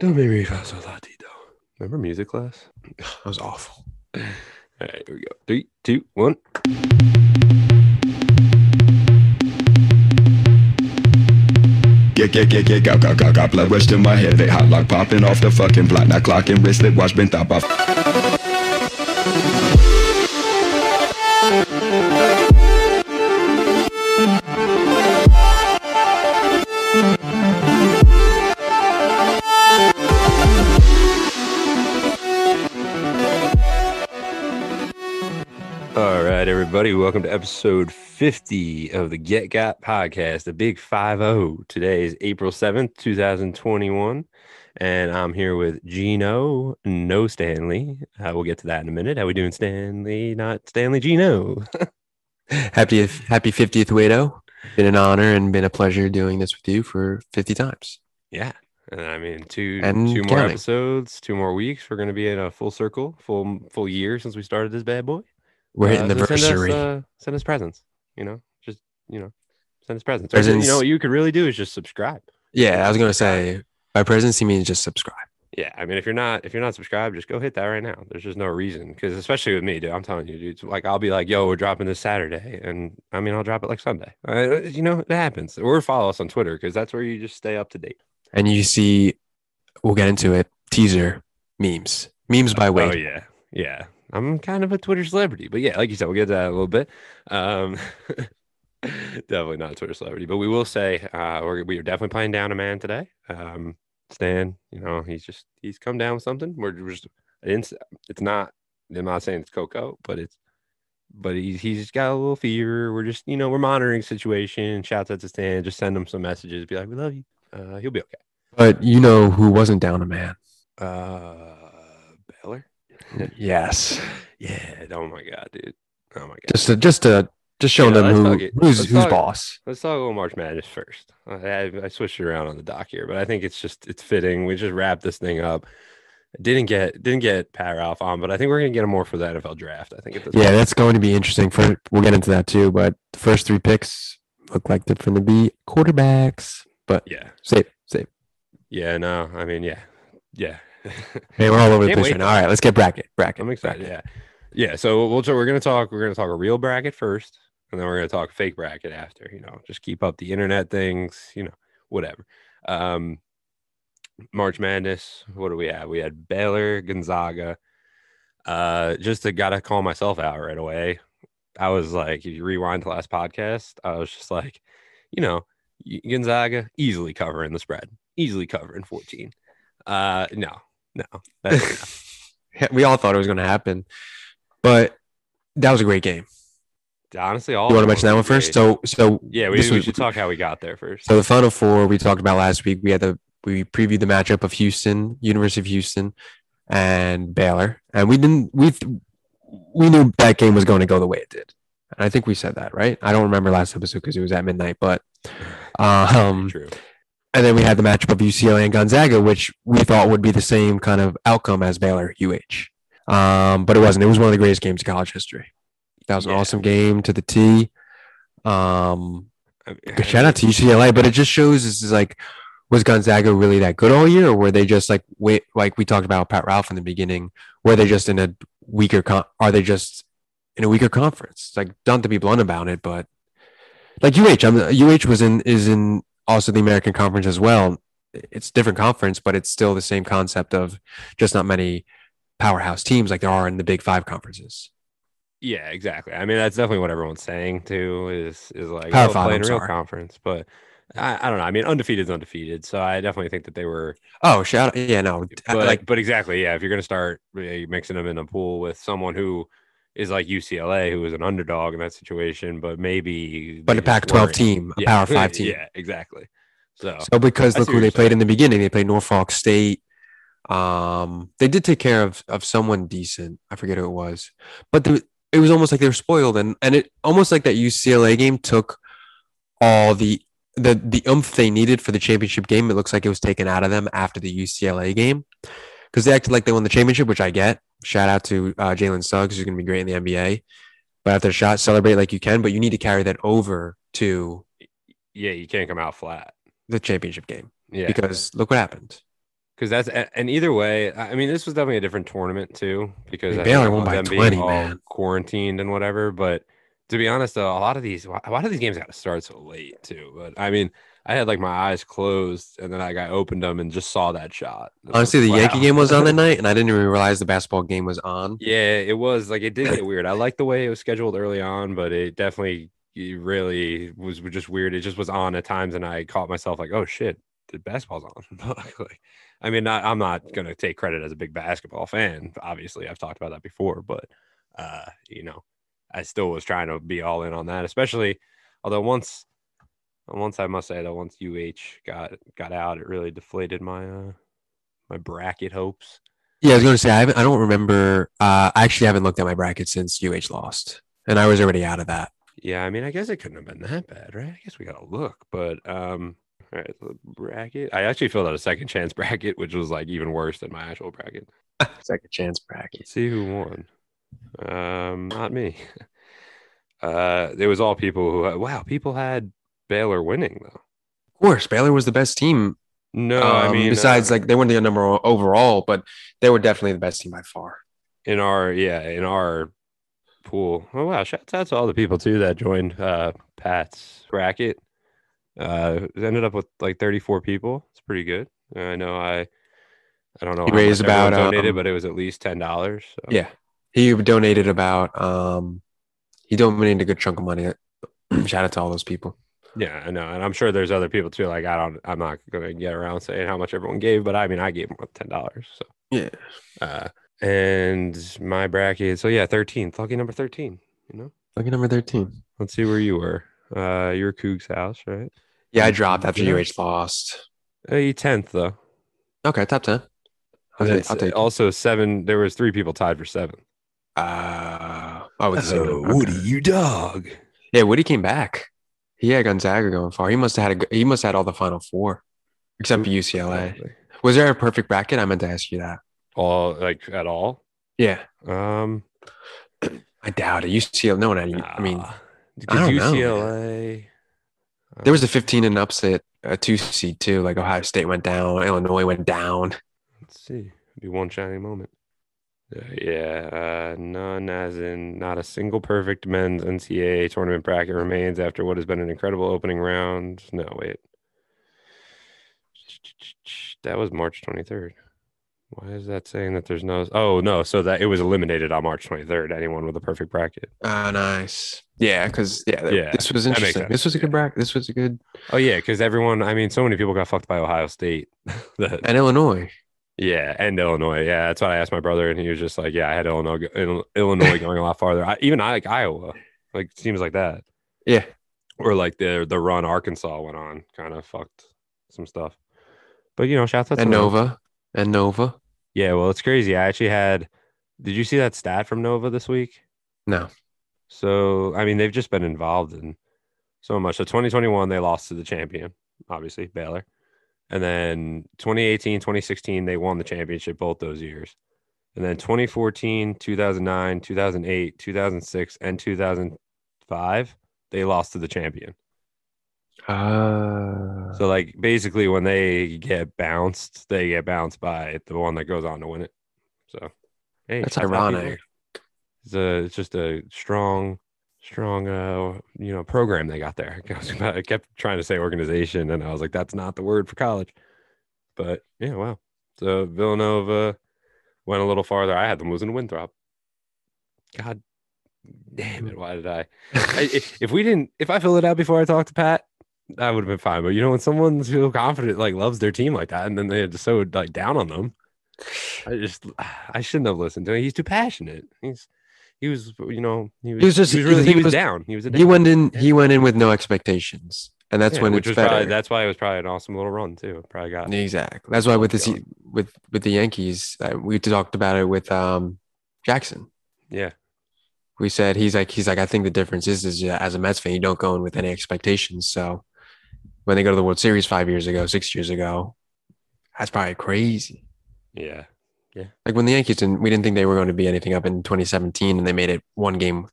Don't make me feel so latito. Remember music class? That was awful. All right, here we go. Three, two, one. Get, get, get, get, got, got, got, got blood rush to my head. They hot like popping off the fucking block. Now clocking wristlet watch been top off. Everybody. Welcome to episode 50 of the Get Got podcast, the big 5 0. Today is April 7th, 2021. And I'm here with Gino, no Stanley. Uh, we'll get to that in a minute. How we doing, Stanley? Not Stanley, Gino. Happy happy 50th Wado. Been an honor and been a pleasure doing this with you for 50 times. yeah. And I mean, two And two more episodes, two more weeks. We're going to be in a full circle, full full year since we started this bad boy. We're hitting Uh, the so send uh, send us presents. You know, just you know, send us presents. Or, Presents. You know what you could really do is just subscribe. yeah, I was gonna say by presence you mean just subscribe. Yeah, I mean, if you're not if you're not subscribed, just go hit that right now. There's just no reason because especially with me, dude. I'm telling you, dude. it's Like I'll be like, "Yo, we're dropping this Saturday," and I mean, I'll drop it like Sunday. Uh, you know, it happens. Or follow us on Twitter because that's where you just stay up to date. And you see, we'll get into it. Teaser memes, memes by weight. Oh yeah, yeah. I'm kind of a Twitter celebrity, but yeah, like you said, we'll get to that a little bit. Um, definitely not a Twitter celebrity, but we will say uh, we're we are definitely playing down a man today. Um, Stan, you know, he's just he's come down with something. We're just it's it's not. I'm not saying it's Coco, but it's but he's he's got a little fever. We're just you know we're monitoring the situation. Shouts out to Stan. Just send him some messages. Be like, we love you. Uh, he'll be okay. But you know who wasn't down a man? Uh, Baylor. Yes. Yeah. Oh my god, dude. Oh my god. Just to, just to just showing Yeah, them who talk who's Let's who's talk- boss. Let's talk a little March Madness first. I, I, switched it around on the dock here, but I think it's just it's fitting. We just wrap this thing up. Didn't get didn't get Pat Ralph on, but I think we're gonna get him more for the NFL draft. I think Yeah, point. that's going to be interesting. For we'll get into that too. But the first three picks look like they're going to be quarterbacks. But yeah, safe, safe. yeah. No, I mean, yeah, yeah. Hey, we're all over the place right now. All right, let's get bracket. Bracket. I'm excited. bracket. Yeah, yeah. So we'll we're gonna talk. We're gonna talk a real bracket first, and then we're gonna talk fake bracket after. You know, just keep up the internet things. You know, whatever. Um, March Madness. What do we have? We had Baylor, Gonzaga. Uh, just to gotta call myself out right away. I was like, if you rewind the last podcast, I was just like, you know, Gonzaga easily covering the spread, easily covering 14. Uh, no, no, we all thought it was going to happen, but that was a great game. honestly, all You want to mention that one first? So, so Yeah, we, we was- should talk how we got there first. So the final four we talked about last week. We had the we previewed the matchup of Houston, University of Houston, and Baylor, and we didn't we we knew that game was going to go the way it did. And I think we said that right. I don't remember last episode because it was at midnight, but um, True. And then we had the matchup of UCLA and Gonzaga, which we thought would be the same kind of outcome as Baylor UH. Um, but it wasn't. It was one of the greatest games in college history. That was an Yeah. awesome game to the T. Um, I shout out to UCLA, but it just shows this is like, was Gonzaga really that good all year, or were they just like wait, like we talked about Pat Ralph in the beginning? Were they just in a weaker? Con- are they just in a weaker conference? Like, don't to be blunt about it, but like UH, I'm, UH was in is in also the American Conference as well. It's a different conference, but it's still the same concept of just not many powerhouse teams like there are in the Big Five conferences. Yeah, exactly. I mean, that's definitely what everyone's saying too. Is is like Power oh, five, playing I'm a real sorry. conference, but I, I don't know. I mean, undefeated is undefeated, so I definitely think that they were. Oh, shout out! Yeah, no, But like but exactly, yeah. If you're gonna start mixing them in a pool with someone who is like UCLA, who was an underdog in that situation, but maybe but a Pac-12 weren't- team, a Yeah, Power Five team. Yeah, exactly. So So because look who they played in the beginning, they played Norfolk State. Um, they did take care of of someone decent. I forget who it was, but the, it was almost like they were spoiled, and and it almost like that UCLA game took all the the the oomph they needed for the championship game. It looks like it was taken out of them after the UCLA game because they acted like they won the championship, which I get. Shout out to uh, Jalen Suggs, who's going to be great in the NBA. But after the shot, celebrate like you can, but you need to carry that over to yeah, you can't come out flat. the championship game Yeah, because look what happened. because that's and either way, I mean, this was definitely a different tournament too because I of won by 20, man. quarantined and whatever. But to be honest, though, a lot of these, a lot of these games got to start so late too. But I mean, I had like my eyes closed and then like I opened them and just saw that shot. And I was Honestly, the like, Yankee game was on that night, and I didn't even realize the basketball game was on. Yeah, it was like it did get weird. I like the way it was scheduled early on, but it definitely it really was just weird. It just was on at times, and I caught myself like, "Oh shit, the basketball's on." like, I mean, not, I'm not gonna take credit as a big basketball fan. Obviously, I've talked about that before, but uh, you know, I still was trying to be all in on that, especially although once. Once I must say that once UH got got out, it really deflated my uh my bracket hopes. Yeah, I was going to say I, haven't, I don't remember. Uh, I actually haven't looked at my bracket since UH lost, and I was already out of that. Yeah, I mean, I guess it couldn't have been that bad, right? I guess we gotta look, but um, all right, the bracket. I actually filled out a second chance bracket, which was like even worse than my actual bracket. Second chance bracket. Let's see who won. Um, not me. Uh, it was all people who. Wow, people had Baylor winning though. Of course, Baylor was the best team. No, I Um, mean, besides uh, like they weren't the number one overall, but they were definitely the best team by far. in our yeah in our pool. Oh wow! Shouts out to all the people too that joined uh, Pat's bracket. Uh, ended up with like 34 people. It's pretty good. I know I. I don't know. He how raised about, donated, um, but it was at least ten dollars. So. Yeah, he donated about um, he donated a good chunk of money. Shout out to all those people. Yeah, I know, and I'm sure there's other people too. Like I don't, I'm not gonna get around saying how much everyone gave, but I mean, I gave them ten dollars. So, Yeah, uh, and my bracket. So yeah, 13th, lucky number 13. You know, lucky number thirteen. let's see where you were. Uh, you were Coog's house, right? Yeah, I dropped after Yeah. UH lost. You 10th though. Okay, top ten. Take, it's I'll take it. also seven. There was three people tied for seven. Uh, oh, with the same number. Okay. you dog. Yeah, Woody came back. He had Gonzaga going far. He must have had a, he must have had all the final four, except for UCLA. Was there a perfect bracket? I meant to ask you that. All like at all. Yeah, Um, I doubt it. UCLA. No one had. I mean, nah. I don't know. UCLA. there was a 15 and upset, a two seed too. Like Ohio State went down, Illinois went down. Let's see. Be one shining moment. Yeah, uh, none as in not a single perfect men's NCAA tournament bracket remains after what has been an incredible opening round. No, wait. That was March 23rd. Why is that saying that there's no? Oh, no. So that it was eliminated on March 23rd. Anyone with a perfect bracket. Ah, nice. Yeah, because yeah, Yeah, this was interesting. This was a good bracket. This was a good Oh, yeah. Because everyone, I mean, so many people got fucked by Ohio State. And Illinois. Yeah, and Illinois. Yeah, that's what I asked my brother, and he was just like, "Yeah, I had Illinois, Illinois going a lot farther. I, even I like Iowa, like seems like that, Yeah, or like the the run Arkansas went on, kind of fucked some stuff. But you know, shouts out to and. Nova and Nova. Yeah, well, it's crazy. I actually had. Did you see that stat from Nova this week? No, So I mean, they've just been involved in so much. So 2021, they lost to the champion, obviously Baylor, and then 2018, 2016, they won the championship both those years, and then 2014, 2009, 2008, 2006, and 2005, they lost to the champion. uh, So like basically, when they get bounced, they get bounced by the one that goes on to win it. So hey, That's shouts out, people. ironic. It's a it's just a strong, strong uh you know program they got there. I, was about- I kept trying to say organization, and I was like, that's not the word for college. But yeah, wow. So Villanova went a little farther. I had them losing to Winthrop. God damn it! Why did I? I if, if we didn't, if I filled it out before I talked to Pat, that would have been fine. But you know, when someone's so confident, like loves their team like that, and then they just so like down on them, I just I shouldn't have listened to him. He's too passionate. He's he was you know he was, He was just- he was really he was, down. He was a he went in. He went in with no expectations, and that's Yeah, when which it's was probably that's why it was probably an awesome little run too. Probably got Exactly. That's why with the with with the Yankees, uh, we talked about it with um Jackson. yeah We said he's like he's like I think the difference is is as a Mets fan you don't go in with any expectations. So when they go to the World Series five years ago, six years ago, that's probably crazy. yeah Like when the Yankees didn't, we didn't think they were going to be anything up in 2017, and they made it one game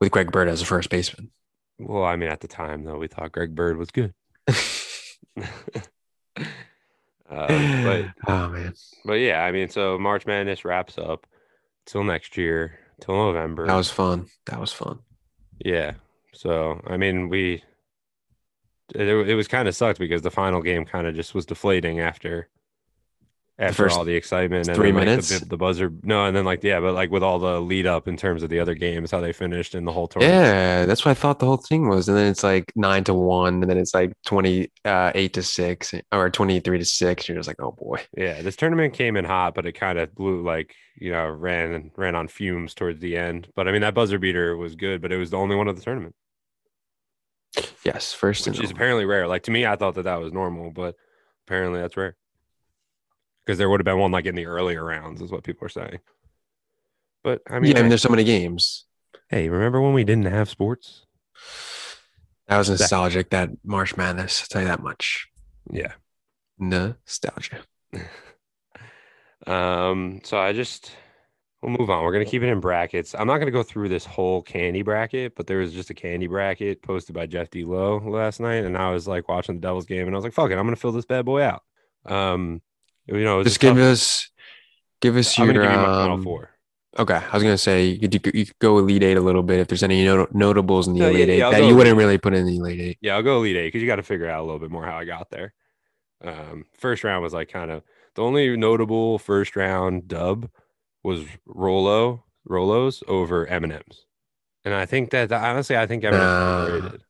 with Greg Bird as a first baseman. Well, I mean, at the time though, we thought Greg Bird was good. Um, but oh man, but yeah, I mean, so March Madness wraps up till next year, till November. that was fun. That was fun. yeah. So I mean, we it, it was kind of sucked because the final game kind of just was deflating after after all the excitement and three then, like, the- minutes? the, buzzer no and then like yeah but like with all the lead up in terms of the other games how they finished in the whole tournament Yeah, that's what I thought the whole thing was. And then it's like nine to one, and then it's like twenty uh, to six, or twenty three to six. You're just like, oh boy. yeah this tournament came in hot but it kind of blew like you know ran ran on fumes towards the end but I mean that buzzer beater was good but it was the only one of the tournament Yes, first which is apparently rare like to me I thought that that was normal but apparently that's rare because there would have been one like in the earlier rounds is what people are saying but I mean, yeah, I mean, hey, there's so many games. hey remember when we didn't have sports That was nostalgic. That March Madness. I'll tell you that much. yeah Nostalgia. Um, so I just we'll move on. We're gonna keep it in brackets. I'm not gonna go through this whole candy bracket, but there was just a candy bracket posted by Jeff D. Lowe last night, and I was like watching the Devils game, and I was like, "Fuck it, I'm gonna fill this bad boy out." Um, you know, Just a tough- give us, give us I'm your. gonna give you my final um, four. Okay, I was gonna say you could, you could go elite eight a little bit if there's any not- notables in the No, yeah, elite eight yeah, I'll that you wouldn't really put in the elite eight. Yeah, I'll go Elite Eight because you got to figure out a little bit more how I got there. Um, first round was like kind of the only notable first round dub was Rolo Rolos over M and I think that honestly, I think M and Nah. M's overrated.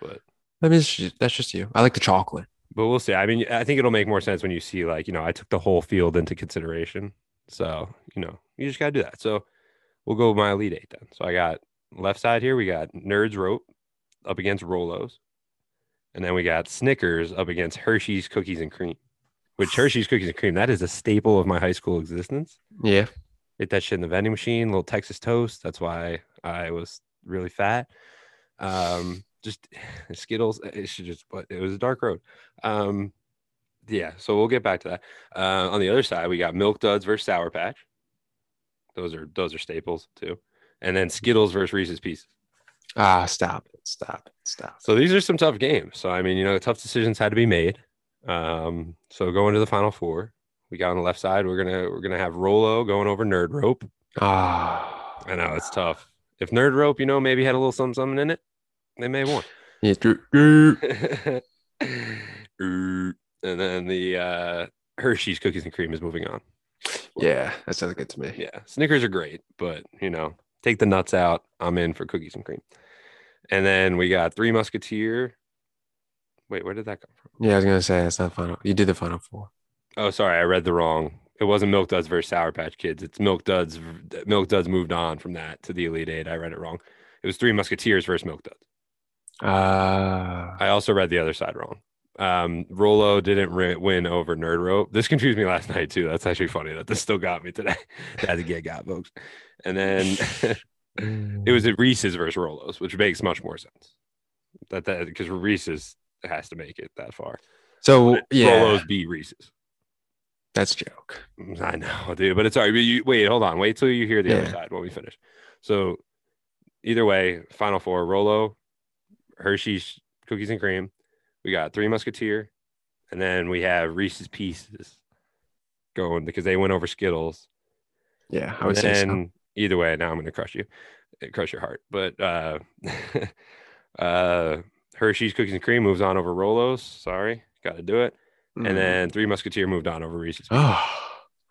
But I mean, just, that's just you. I like the chocolate. But we'll see. I mean, I think it'll make more sense when you see like you know I took the whole field into consideration. So you know you just gotta do that. So we'll go with my Elite Eight then. So I got left side here. We got Nerds Rope up against Rolos. And then we got Snickers up against Hershey's Cookies and Cream, which Hershey's Cookies and Cream, that is a staple of my high school existence. Yeah. Hit that shit in the vending machine, little Texas toast. That's why I was really fat. Um, just Skittles, it should just, but it was a dark road. Um, yeah, so we'll get back to that. Uh, on the other side, we got Milk Duds versus Sour Patch. Those are those are staples too. And then Skittles versus Reese's Pieces. Ah, stop it. Stop it. Stop. So these are some tough games. So I mean, you know, tough decisions had to be made. Um, so going to the final four, we got on the left side. We're gonna we're gonna have Rolo going over Nerd Rope. Ah. I know it's tough. If Nerd Rope, you know, maybe had a little something something in it, they may have won. Yeah, and then the uh, Hershey's cookies and cream is moving on. yeah, that sounds good to me. Yeah, Snickers are great, but you know, take the nuts out. I'm in for cookies and cream. And then we got Three Musketeer. Wait, where did that come from? Yeah, I was gonna say it's not final. You did the final four. Oh, sorry, I read the wrong. It wasn't Milk Duds versus Sour Patch Kids. It's Milk Duds. Milk Duds moved on from that to the Elite Eight. I read it wrong. It was Three Musketeers versus Milk Duds. Ah. I also read the other side wrong. Um, Rolo didn't ri- win over Nerd Rope. This confused me last night too. That's actually funny that this still got me today. That's a get got, folks. And then it was at Reese's versus Rolos, which makes much more sense. That that because Reese's has to make it that far. so But yeah, Rolos beat Reese's. that's a joke. I know, dude, but it's all right. But you, wait, hold on. Wait till you hear the other side when we finish. So, either way, Final Four: Rolo, Hershey's Cookies and Cream. We got Three Musketeer, and then we have Reese's Pieces going because they went over Skittles. Yeah, I And would say so. either way, now I'm going to crush you, crush your heart. But uh, uh, Hershey's Cookies and Cream moves on over Rolos. Sorry, got to do it. Mm. And then Three Musketeer moved on over Reese's. oh, I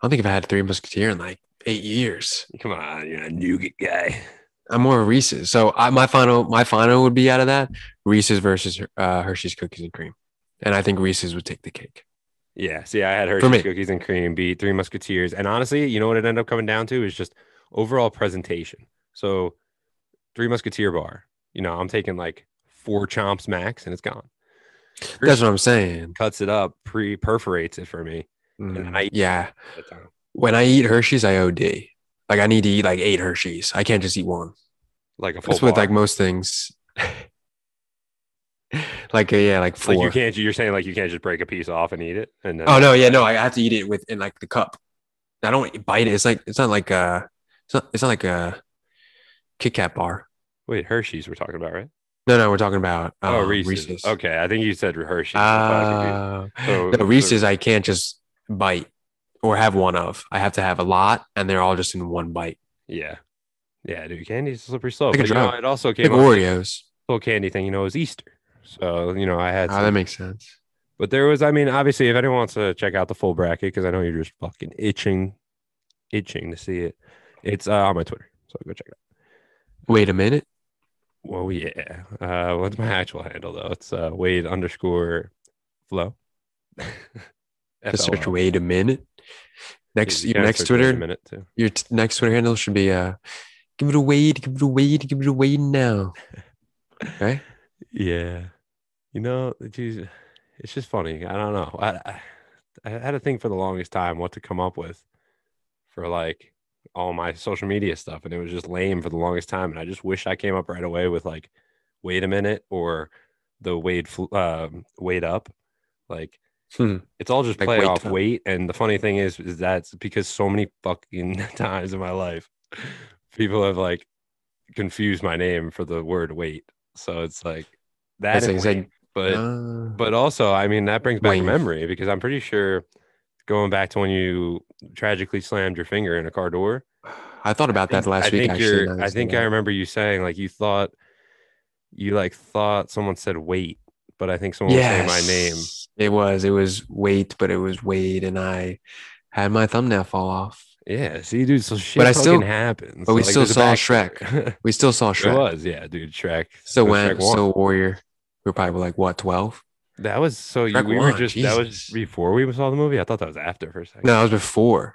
don't think I've had Three Musketeer in like eight years. Come on, you're a nougat guy. I'm more of Reese's. So I, my final, my final would be out of that Reese's versus uh, Hershey's cookies and cream, and I think Reese's would take the cake. Yeah. See, I had. Hershey's cookies and cream beat Three Musketeers, and honestly, you know what it ended up coming down to is just overall presentation. So, Three Musketeer bar. You know, I'm taking like four chomps max, and it's gone. That's what I'm saying. Cuts it up, pre perforates it for me. Mm, I- yeah, at the time. when I eat Hershey's, I OD. Like I need to eat like eight Hershey's. I can't just eat one. Like a full That's with like most things. like uh, yeah, like four. like you can't. You're saying like you can't just break a piece off and eat it, and then Oh no, yeah, no, I have to eat it with in like the cup. I don't bite it. It's like it's not like a it's not it's not like a Kit Kat bar. Wait, Hershey's we're talking about, right? No, no, we're talking about Oh, um, Reese's. Okay, I think you said Hershey's. Uh, So- no, Reese's, I can't just bite or have one of. I have to have a lot, and they're all just in one bite, yeah, yeah, dude. Candy's a slippery slope. Like a But, you know, it also like came up. Oreos. Little candy thing, you know, it was Easter. So you know, I had. Oh, some- that makes sense. But there was, I mean, obviously, if anyone wants to check out the full bracket, because I know you're just fucking itching, itching to see it, it's uh, on my Twitter. So go check it out. Wait a minute. Well, yeah. Uh, what's my actual handle though? It's uh, Wade underscore Flow. Just search wait a minute. Next, You your next a Twitter, minute too. your t- next Twitter handle should be uh, give it a wait, give it a wait, give it a wait now. Okay. Yeah. You know, geez, it's just funny. I don't know. I, I I had to think for the longest time what to come up with for like all my social media stuff, and it was just lame for the longest time. And I just wish I came up right away with like, wait a minute, or the Wade fl- um wait up, like. Hmm. It's all just Like, play wait off up. weight, and the funny thing is, is that's because so many fucking times in my life, people have like confused my name for the word weight. So it's like that, like, but uh, but also, I mean, that brings back memory because I'm pretty sure going back to when you tragically slammed your finger in a car door. I thought about that think- last I week. Actually, that I think I remember you saying like you thought you like thought someone said wait, but I think someone was saying my name. It was. It was wait, but it was Wade, and I had my thumbnail fall off. Yeah, see, dude, so shit But I fucking still- happens. but we Like, still saw backstory. We still saw Shrek. it was, yeah, dude, Shrek. So when. Shrek one. Warrior. We were probably like what twelve? That was so Shrek we were just that was before we saw the movie. I thought that was after for a second. No, that was before.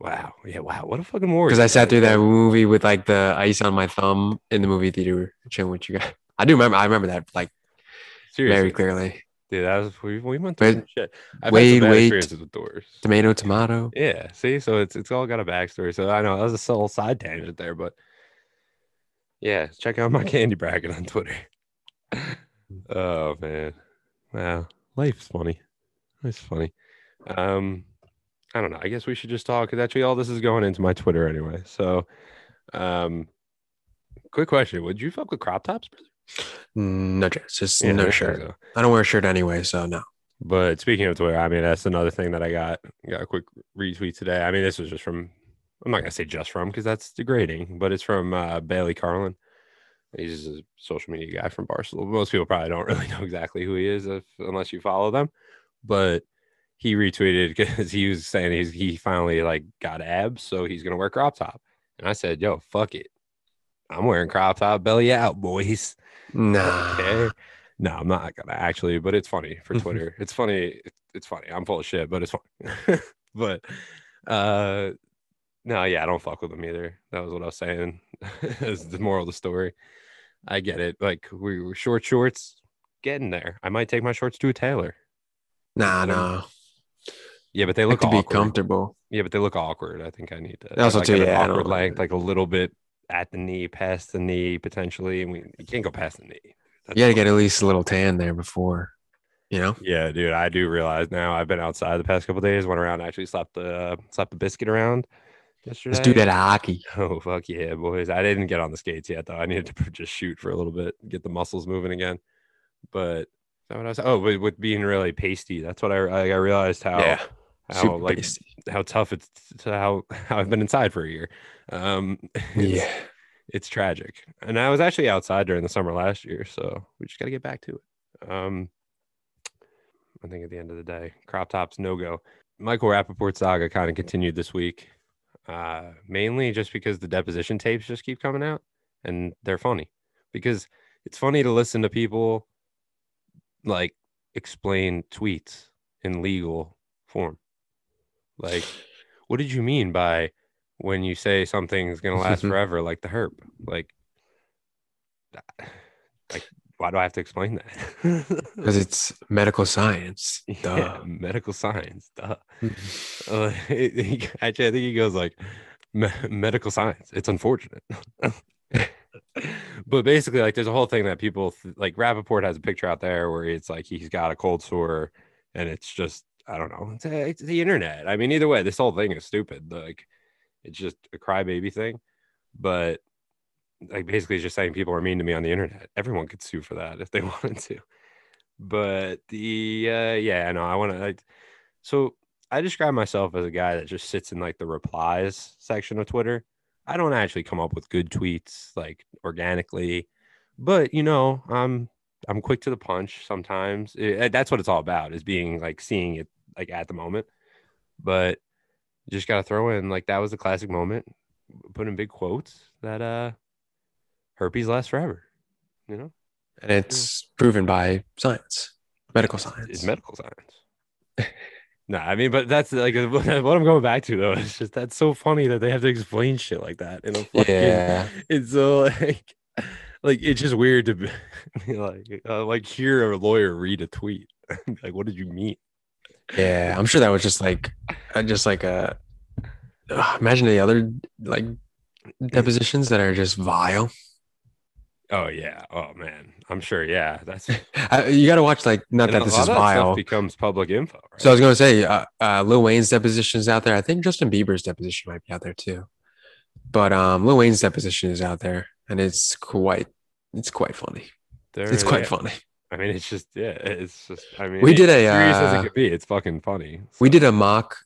Wow. Yeah. Wow. What a fucking war. Because I sat through that movie with like the ice on my thumb in the movie theater, chilling with you guys. I do remember. I remember that like Seriously, very clearly. dude. That was we, we went through Wait, shit. I've wait, had wait. experiences with doors. Tomato, tomato. Yeah. See, so it's it's all got a backstory. So I know that was a little side tangent there, but yeah, check out my candy bracket on Twitter. oh man, wow, life's funny. It's funny. Um, I don't know. I guess we should just talk. 'cause actually, all this is going into my Twitter anyway. So, um, quick question: Would you fuck with crop tops, brother? No chance. Just Yeah, no shirt. so. I don't wear a shirt anyway, so no. But speaking of Twitter, I mean that's another thing that I got got a quick retweet today. I mean this was just from I'm not gonna say just from because that's degrading, but it's from uh, Bailey Carlin. He's a social media guy from Barcelona. Most people probably don't really know exactly who he is if, unless you follow them. But he retweeted because he was saying he's he finally like got abs, so he's gonna wear crop top. And I said, "Yo, fuck it, I'm wearing crop top, belly out, boys." Nah. okay. No, I'm not gonna actually, but it's funny for Twitter. it's funny. It's, funny. I'm full of shit, but it's funny. but uh no, yeah, I don't fuck with them either. That was what I was saying. Is the moral of the story. I get it. Like we were short shorts, getting there. I might take my shorts to a tailor. Nah, no. Yeah, but they look could be comfortable. Yeah, but they look awkward. I think I need to Also, like too, yeah, awkward length, like a little bit at the knee, past the knee, potentially. And we you can't go past the knee. That's You got to get at least a little tan there before, you know. Yeah, dude, I do realize now. I've been outside the past couple days. Went around, actually slapped the uh, slapped the biscuit around yesterday. Let's do that hockey. Oh fuck yeah, boys! I didn't get on the skates yet though. I needed to just shoot for a little bit, get the muscles moving again. But what I was? Oh, with, with being really pasty, that's what I I, I realized how how super like how tough it's to how how I've been inside for a year. Um, it's, yeah. it's tragic. And I was actually outside during the summer last year, so we just got to get back to it. Um, I think at the end of the day, crop tops no go. Michael Rapaport saga kind of continued this week, uh, mainly just because the deposition tapes just keep coming out and they're funny. Because it's funny to listen to people like explain tweets in legal form. Like, what did you mean by when you say something's gonna last forever, like the herp? Like, like why do I have to explain that? Because it's medical science. yeah, medical science. Duh. Uh, actually, I think he goes like "Me- medical science. It's unfortunate. but basically, like, there's a whole thing that people th- like. Rapaport has a picture out there where it's like he's got a cold sore, and it's just I don't know. It's, it's the internet. I mean, either way, this whole thing is stupid. Like, it's just a crybaby thing. But like basically just saying people are mean to me on the internet. Everyone could sue for that if they wanted to. But the uh yeah, no, I want to like so I describe myself as a guy that just sits in like the replies section of Twitter. I don't actually come up with good tweets like organically, but you know, I'm I'm quick to the punch sometimes. It- that's what it's all about is being like seeing it like at the moment. But just got to throw in like that was a classic moment. Put in big quotes that uh herpes lasts forever. You know, And it's proven by science, medical science. it's medical science. no, I mean, but that's like what I'm going back to though. It's just that's so funny that they have to explain shit like that in a fucking. yeah. It's so like, like it's just weird to be like, uh, like hear a lawyer read a tweet. like, what did you mean? Yeah. I'm sure that was just like, uh, just like a, Ugh, imagine the other like depositions that are just vile. Oh yeah. Oh man. I'm sure. Yeah. That's Uh, you got to watch like, not and that this is of that stuff vile. becomes public info. Right? So I was going to say, uh, uh, Lil Wayne's deposition is out there. I think Justin Bieber's deposition might be out there too. But um, Lil Wayne's deposition is out there, and it's quite, it's quite funny. There- It's quite yeah. funny. I mean, it's just yeah. It's just. I mean, We did a, serious as uh, it could be. It's fucking funny. We did a mock,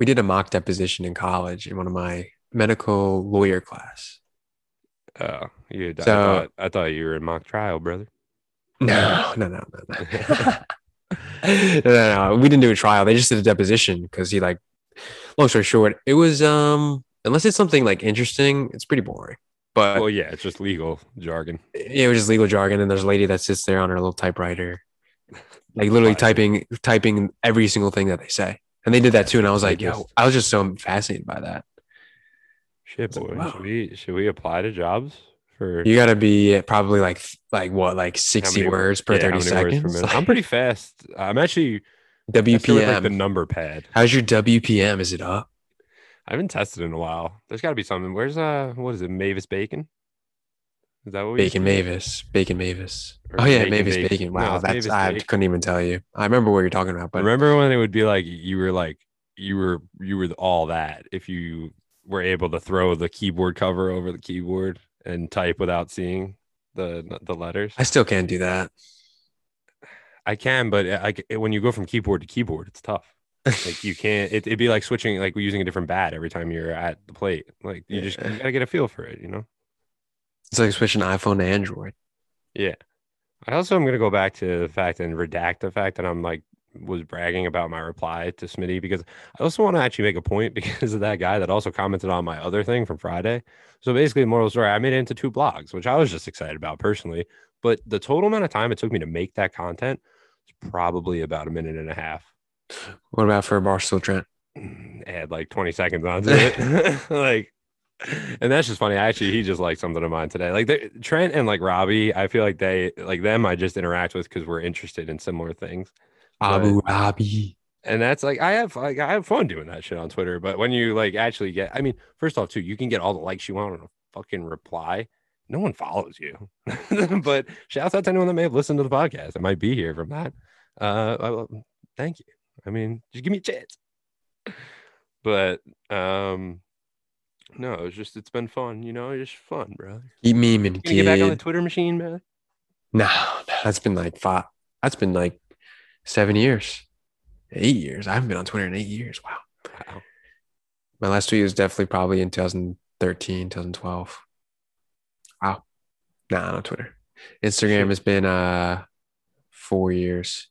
we did a mock deposition in college in one of my medical lawyer class. Oh, you. I, So- thought, I thought you were in mock trial, brother. No, no, no, no, no. no, no, no. We didn't do a trial. They just did a deposition because he like. Long story short, it was um unless it's something like interesting, it's pretty boring. But well, yeah, it's just legal jargon. Yeah, it was just legal jargon, and there's a lady that sits there on her little typewriter, like literally typing typing every single thing that they say. And they did that too, and I was like, yo, I was just so fascinated by that. Shit, like, boy. wow. Should we should we apply to jobs for You got to be probably like like what like sixty many- words per yeah, thirty words per seconds. I'm pretty fast. I'm actually WPM. like the number pad. How's your WPM? Is it up? I haven't tested in a while. There's got to be something. Where's uh, what is it? Mavis Beacon. Is that what we Bacon? Mavis. Bacon Mavis. Or Oh yeah, Bacon Mavis Bacon. Bacon. Wow, it's that's Mavis I Bacon. couldn't even tell you. I remember what you're talking about, but Remember when it would be like you were like you were you were all that if you were able to throw the keyboard cover over the keyboard and type without seeing the the letters. I still can't do that. I can, but uh, like when you go from keyboard to keyboard, it's tough. Like you can't. It, it'd be like switching, like we're using a different bat every time you're at the plate. Like you just you gotta get a feel for it, you know. It's like switching iPhone to Android. Yeah. I also am gonna go back to the fact and redact the fact that I'm like was bragging about my reply to Smitty because I also want to actually make a point because of that guy that also commented on my other thing from Friday. So basically, moral story, I made it into two blogs, which I was just excited about personally. But the total amount of time it took me to make that content is probably about a minute and a half. What about for Barstool Trent? Add like 20 seconds onto it. like, and that's just funny. Actually, he just liked something of mine today. Like they, Trent and like Robbie, I feel like they like them. I just interact with because we're interested in similar things. Abu Dhabi. and that's like I have like I have fun doing that shit on Twitter. But when you like actually get, I mean, first off, too, you can get all the likes you want on a fucking reply. No one follows you. but shouts out to anyone that may have listened to the podcast that might be here from that. Uh, well, thank you. I mean, just give me a chance. But um, no, it's just it's been fun. You know, it's just fun, bro. Keep memeing, You gonna get back on the. Twitter machine, man? No, no, that's been like five. That's been like seven years, eight years. I haven't been on Twitter in eight years. Wow. Wow. My last tweet was definitely probably in 2013, 2012. Wow. Nah, on Twitter. Instagram has been uh four years.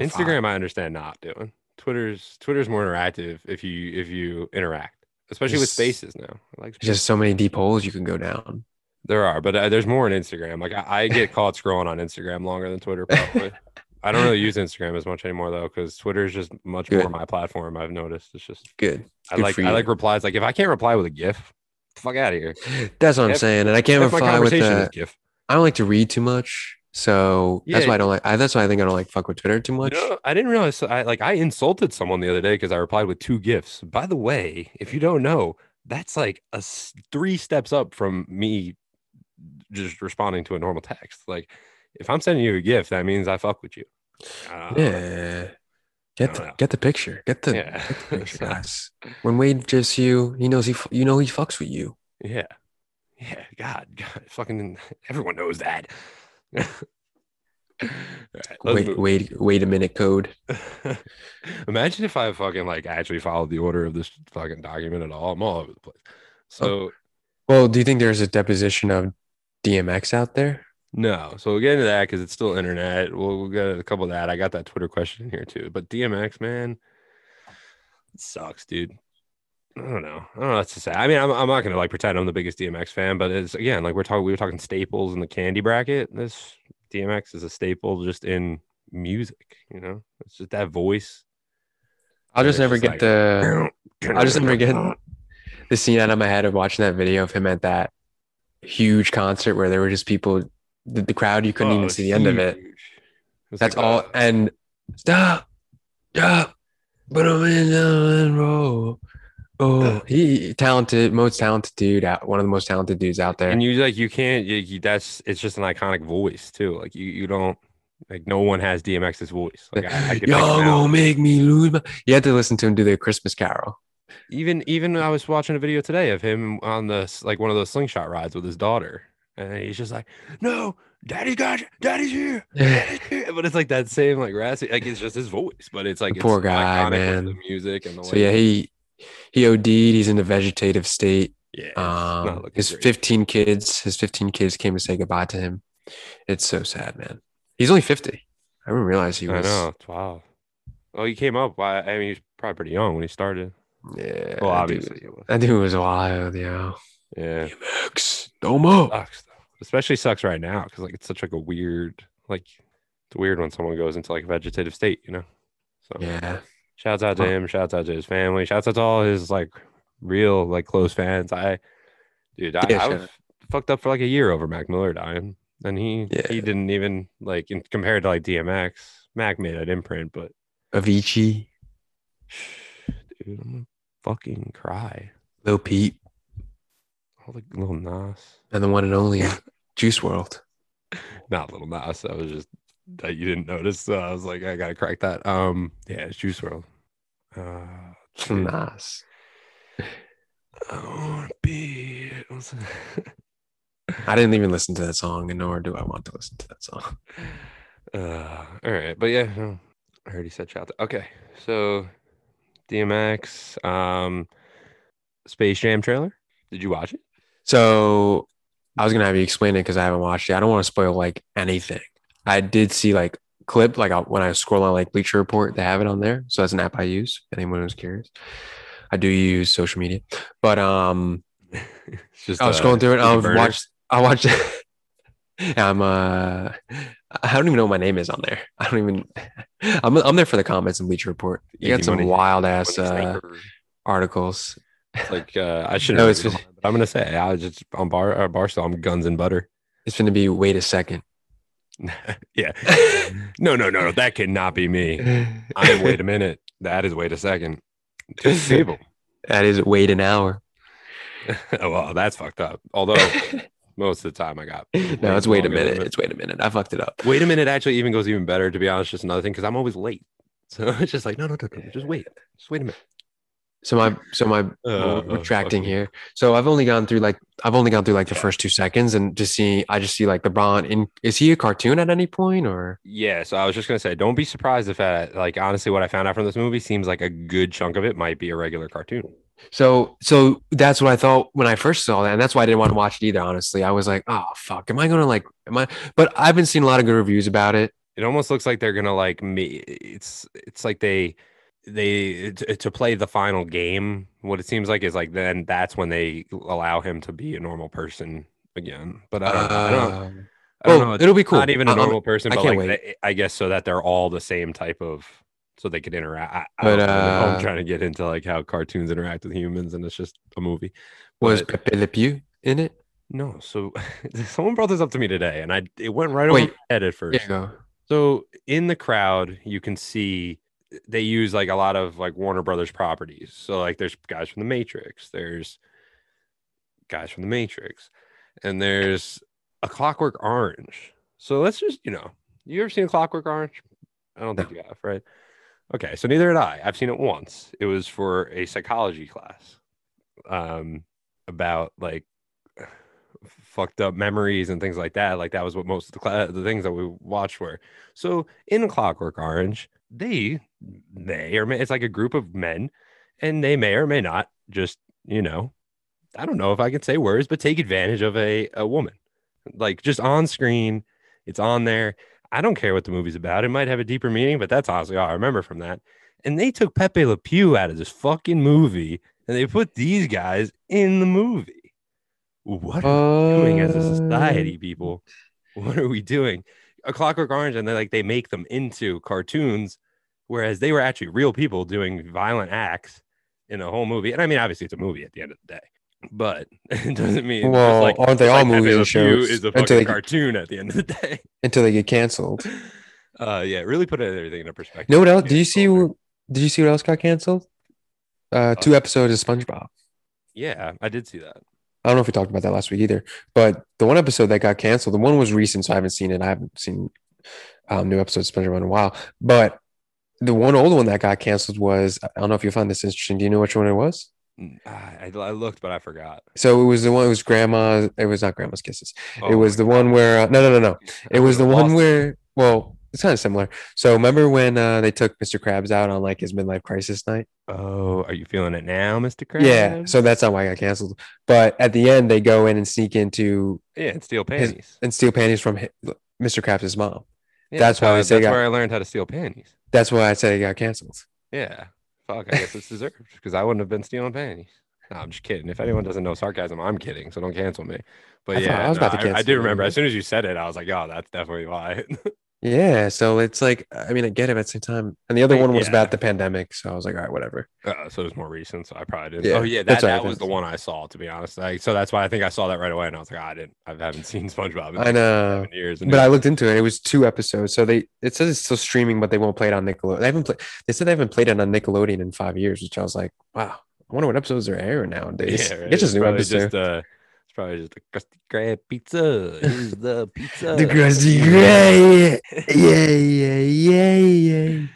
Instagram, I understand not doing. Twitter's Twitter's more interactive if you if you interact, especially with spaces now. I like There's just so many deep holes you can go down. there are, but uh, there's more on Instagram. Like I, I get caught scrolling on Instagram longer than Twitter. Probably. I don't really use Instagram as much anymore though, because Twitter is just much more my platform. I've noticed it's just Good. I Good like I like replies. Like if I can't reply with a GIF, fuck out of here. That's what I'm saying. And I can't reply with a GIF. I don't like to read too much. So that's why I don't like I that's why I think I don't like fuck with Twitter too much. You know, I didn't realize I like I insulted someone the other day because I replied with two gifts. By the way, if you don't know, that's like a three steps up from me just responding to a normal text. Like if I'm sending you a gift, that means I fuck with you. Uh, Yeah. Get the know. get the picture. Get the, Yeah. get the picture, guys. When Wade just you, he knows he you know he fucks with you. Yeah. Yeah, God, God, fucking everyone knows that. Right, Wait, move. wait, wait a minute, code. Imagine if I fucking like actually followed the order of this fucking document at all. I'm all over the place. So oh, Well, do you think there's a deposition of DMX out there? no, so we'll get into that because it's still internet. We'll, we'll get a couple of that. I got that Twitter question in here too. But DMX, man, it sucks, dude. I don't know. I don't know what to say. I mean, I'm, I'm not gonna like pretend I'm the biggest DMX fan, but it's again like we're talking. We were talking staples in the candy bracket. This DMX is a staple just in music. You know, it's just that voice. I'll just never get like- the I'll just never get the scene out of my head of watching that video of him at that huge concert where there were just people, the, the crowd, you couldn't Oh, even see the end of it. It That's like, all. uh, And stop, stop, but I'm in the roll. Oh, uh, he talented, most talented dude out, one of the most talented dudes out there. and you like you can't. You, you, that's it's just an iconic voice too. Like you you don't like no one has DMX's voice. Like I, I Y'all gonna make me lose my. You had to listen to him do the Christmas Carol. even even I was watching a video today of him on the like one of those slingshot rides with his daughter, and he's just like, "No, Daddy's got you. Daddy's here." Daddy's here." But it's like that same like raspy, like it's just his voice, but it's like The poor guy, man. The music and the So yeah, he he OD'd. He's in a vegetative state. yeah, Um, his great. 15 15 kids, his 15 kids came to say goodbye to him. It's so sad, man. He's only 50. I didn't realize he I was. know. It's wow. Well, he came up. I mean, he's probably pretty young when he started. Yeah. Well, obviously, dude, was. that dude was wild, yeah. Yeah. Domo. sucks. Especially sucks right now because like it's such like a weird like it's weird when someone goes into like a vegetative state, you know. So Yeah. Shouts out to him, shouts out to his family, shouts out to all his like real like close fans. I dude, I, Yeah, I was fucked up for like a year over Mac Miller dying. And he Yeah. he didn't even like in, compared to like DMX, Mac made an imprint, but Avicii, dude, I'm gonna fucking cry. Lil Peep, All the little Nas. and the one and only Juice WRLD. not little Nas. That was just that you didn't notice. So I was like, I gotta crack that. Um, yeah, it's Juice WRLD. Uh, Nas. I wanna be. I didn't even listen to that song, and nor do I want to listen to that song. uh, all right, but yeah, no, I already said shout out. Okay, so DMX, um, Space Jam trailer. Did you watch it? So I was gonna have you explain it because I haven't watched it. I don't want to spoil like anything. I did see like clip like I- when I scroll on like Bleacher Report, they have it on there. So that's an app I use. If anyone was curious, I do use social media, but um, It's just I was uh, scrolling through it. it's a I've burner. watched. I watched. I'm uh, I don't even know what my name is on there. I don't even. I'm I'm there for the comments and Bleacher Report. You got some wild ass uh, articles. like uh, I shouldn't. No, No, it's but I'm gonna say I was just on bar uh, Barstool. I'm guns and butter. It's going to be wait a second. yeah. No, no, no, no. That cannot be me. I'm wait a minute. That is wait a second. Two people. That is wait an hour. oh, well, that's fucked up. Although most of the time I got no, it's wait a minute. It's wait a minute. I fucked it up. Wait a minute actually even goes even better to be honest. Just another thing because I'm always late. So it's just like no, no, no, no. Just wait. Just wait a minute. So my so my Uh, retracting fuck. here. So I've only gone through like I've only gone through like the first two seconds and just see I just see like LeBron in is he a cartoon at any point or Yeah, so I was just gonna say, don't be surprised if that, like, honestly, what I found out from this movie seems like a good chunk of it might be a regular cartoon. so so that's what I thought when I first saw that and that's why I didn't want to watch it either honestly. I was like, oh fuck, am I gonna like am I but I've been seeing a lot of good reviews about it. It almost looks like they're gonna like me. It's it's like they they to, to play the final game. What it seems like is like then that's when they allow him to be a normal person again. But I don't, know. I don't, Um, I don't well, know. It's it'll be cool. Not even a I- normal person, I but can't like wait. they- I guess so that they're all the same type of, so they could interact. I, I but, uh, i'm trying to get into like how cartoons interact with humans, and it's just a movie. Was But- Pepe Le Pew in it? No, so someone brought this up to me today, and I it went right over Wait. my head at first. So in the crowd, you can see they use like a lot of like Warner Brothers properties. So like there's guys from the Matrix, there's guys from the Matrix, and there's a Clockwork Orange. So let's just you know, you ever seen a Clockwork Orange? I don't think you have, right? Okay, so neither had I. I've seen it once. It was for a psychology class, um, about like fucked up memories and things like that. Like that was what most of the cla- the things that we watched were. So in Clockwork Orange, they may or may it's like a group of men, and they may or may not just you know, I don't know if I can say words, but take advantage of a a woman, like just on screen. It's on there. I don't care what the movie's about. It might have a deeper meaning, but that's honestly all I remember from that. And they took Pepe Le Pew out of this fucking movie, and they put these guys in the movie. What are we doing as a uh, society, people? What are we doing? A Clockwork Orange, and they like they make them into cartoons, whereas they were actually real people doing violent acts in a whole movie. And I mean, obviously, it's a movie at the end of the day, but it doesn't mean Well, like aren't they all like movies and shows Is a until fucking they- cartoon at the end of the day. until they get canceled. Uh, yeah, really put everything into perspective. You know what else? Did you see? Did you see what else got canceled? Uh, two episodes of SpongeBob. Yeah, I did see that. I don't know if we talked about that last week either, but the one episode that got canceled, the one was recent, so I haven't seen it. I haven't seen um, new episodes of SpongeBob in a while. But the one old one that got canceled was I don't know if you'll find this interesting. Do you know which one it was? Mm, I, I looked, but I forgot. So it was the one. It was Grandma. It was not Grandma's Kisses. Oh it was the one where uh, no, no, no, no. It was the one where well, it's kind of similar. So remember when uh, they took Mr. Krabs out on like his midlife crisis night? Oh, are you feeling it now, Mr. Krabs? Yeah. So that's not why I got canceled. But at the end, they go in and sneak into yeah, and steal His- panties. and steal panties from hi- Mr. Krabs' mom. Yeah, that's why how- I say that's got- where I learned how to steal panties. That's why I said it got canceled. Yeah. Fuck, I guess it's deserved because I wouldn't have been stealing panties. No, I'm just kidding. If anyone doesn't know sarcasm, I'm kidding. So don't cancel me. But I yeah, I was no, about to cancel. I, cancel did remember. As soon as you said it, I was like, oh, that's definitely why. Yeah. So it's like, I mean, I get it at the same time. And the other one was yeah. about the pandemic. So I was like, all right, whatever. uh, so it was more recent. So I probably didn't. Yeah, oh, yeah. That, that's all right, that was the one I saw, to be honest. Like, so that's why I think I saw that right away. And I was like, oh, I didn't, I haven't seen SpongeBob in I know. seven years. But I looked into it. It was two episodes. So they, it says it's still streaming, but they won't play it on Nickelodeon. They haven't played, they said they haven't played it on Nickelodeon in five years, which I was like, wow, I wonder what episodes are airing nowadays. Yeah, right. It's just new probably episode. Just, uh, probably just a Krusty Krab pizza. Here's the pizza. the Krusty Gray. Yeah, yeah, yeah, yeah.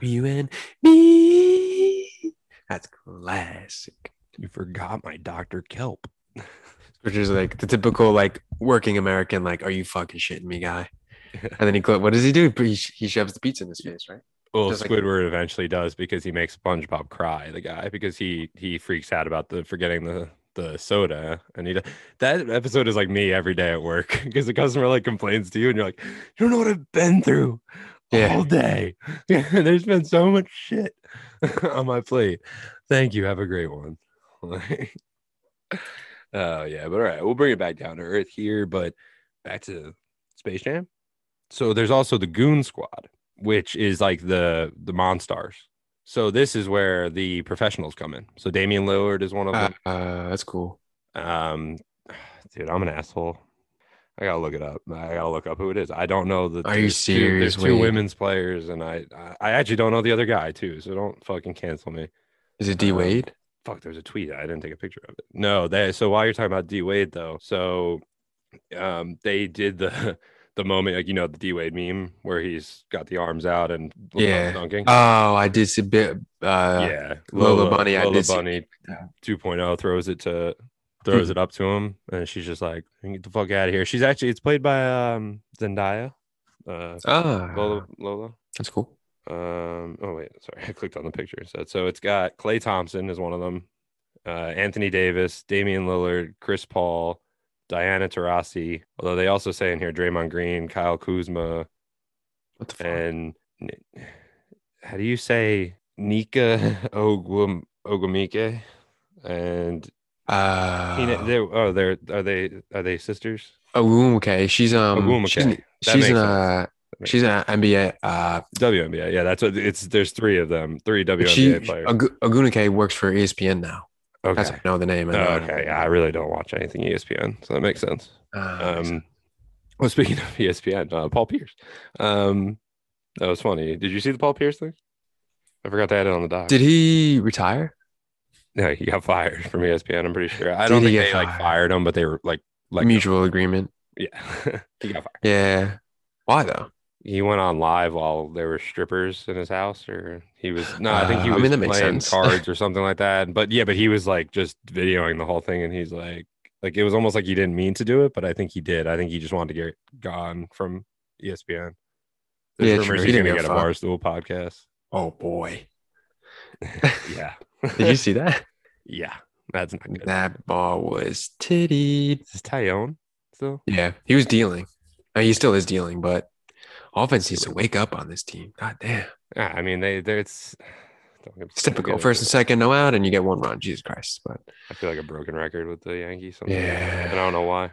You and me. That's classic. You forgot my Dr. Kelp. Which is like the typical like working American, like, are you fucking shitting me, guy? And then he, what does he do? He, he shoves the pizza in his face, right? Well, Just like- Squidward eventually does because he makes SpongeBob cry. The guy because he he freaks out about the forgetting the the soda, and he that episode is like me every day at work because the customer like complains to you, and you're like, you don't know what I've been through Yeah. all day. There's been so much shit on my plate. Thank you. Have a great one. Oh yeah, but all right, we'll bring it back down to earth here, but back to Space Jam. So there's also the Goon Squad, which is like the the Monstars. So this is where the professionals come in. So Damian Lillard is one of Uh, them. uh, that's cool. Um, dude, I'm an asshole. I gotta look it up. I gotta look up who it is. I don't know the. Are you there's two- serious, There's two women's players, and I, I actually don't know the other guy too. So don't fucking cancel me. Is it D Uh, Wade? Fuck, there's a tweet. I didn't take a picture of it. No, they. So while you're talking about D Wade though, so um, they did the the moment like you know the D Wade meme where he's got the arms out and Yeah. dunking. Oh, I did see a bit. Uh, yeah, Lola Bunny, I Lola did see Bunny that. 2.0 throws it to throws it up to him, and she's just like, "Get the fuck out of here." She's actually it's played by um Zendaya. Uh, Ah, Lola, Lola. that's cool. Um, oh wait, sorry, I clicked on the picture instead. So it's got Klay Thompson is one of them, uh, Anthony Davis, Damian Lillard, Chris Paul, Diana Taurasi. Although they also say in here Draymond Green, Kyle Kuzma, What the and how do you say Nneka Ogum Ogwumike? And Uh, Tina, they oh they're are they are they sisters? okay. She's um, Ogwumike. she's, That she's an uh, she's an NBA. Uh, WNBA, yeah, that's what it's. There's three of them, three WNBA she players. Agunake works for ESPN now. Okay, That's I know the name. I know- okay. Yeah, I really don't watch anything ESPN, so that makes sense. Uh, Um, well, speaking of ESPN, uh, Paul Pierce. Um, that was funny. Did you see the Paul Pierce thing? I forgot to add it on the doc. did he retire? No, he got fired from ESPN. I'm pretty sure. I Did don't think they like fired? fired him, but they were like like Mutual agreement. Yeah, he got fired. Yeah. Why though? He went on live while there were strippers in his house, or he was no, I think he Uh, I was mean, that makes playing sense. cards or something like that. But yeah, but he was like just videoing the whole thing, and he's like, Like it was almost like he didn't mean to do it, but I think he did. I think he just wanted to get gone from ESPN. There's Yeah, rumors true. He he's didn't gonna get a fuck. Barstool podcast. Oh boy. Yeah. Did you see that? yeah. That's not good. that ball was titty. Is Taillon still? Yeah, he was dealing. I mean, he still is dealing, but offense needs to wake up on this team. God damn. Yeah, I mean they they it's It's typical. First and second, no out, and you get one run. Jesus Christ. But. I feel like a broken record with the Yankees. sometimes, Yeah. and I don't know why.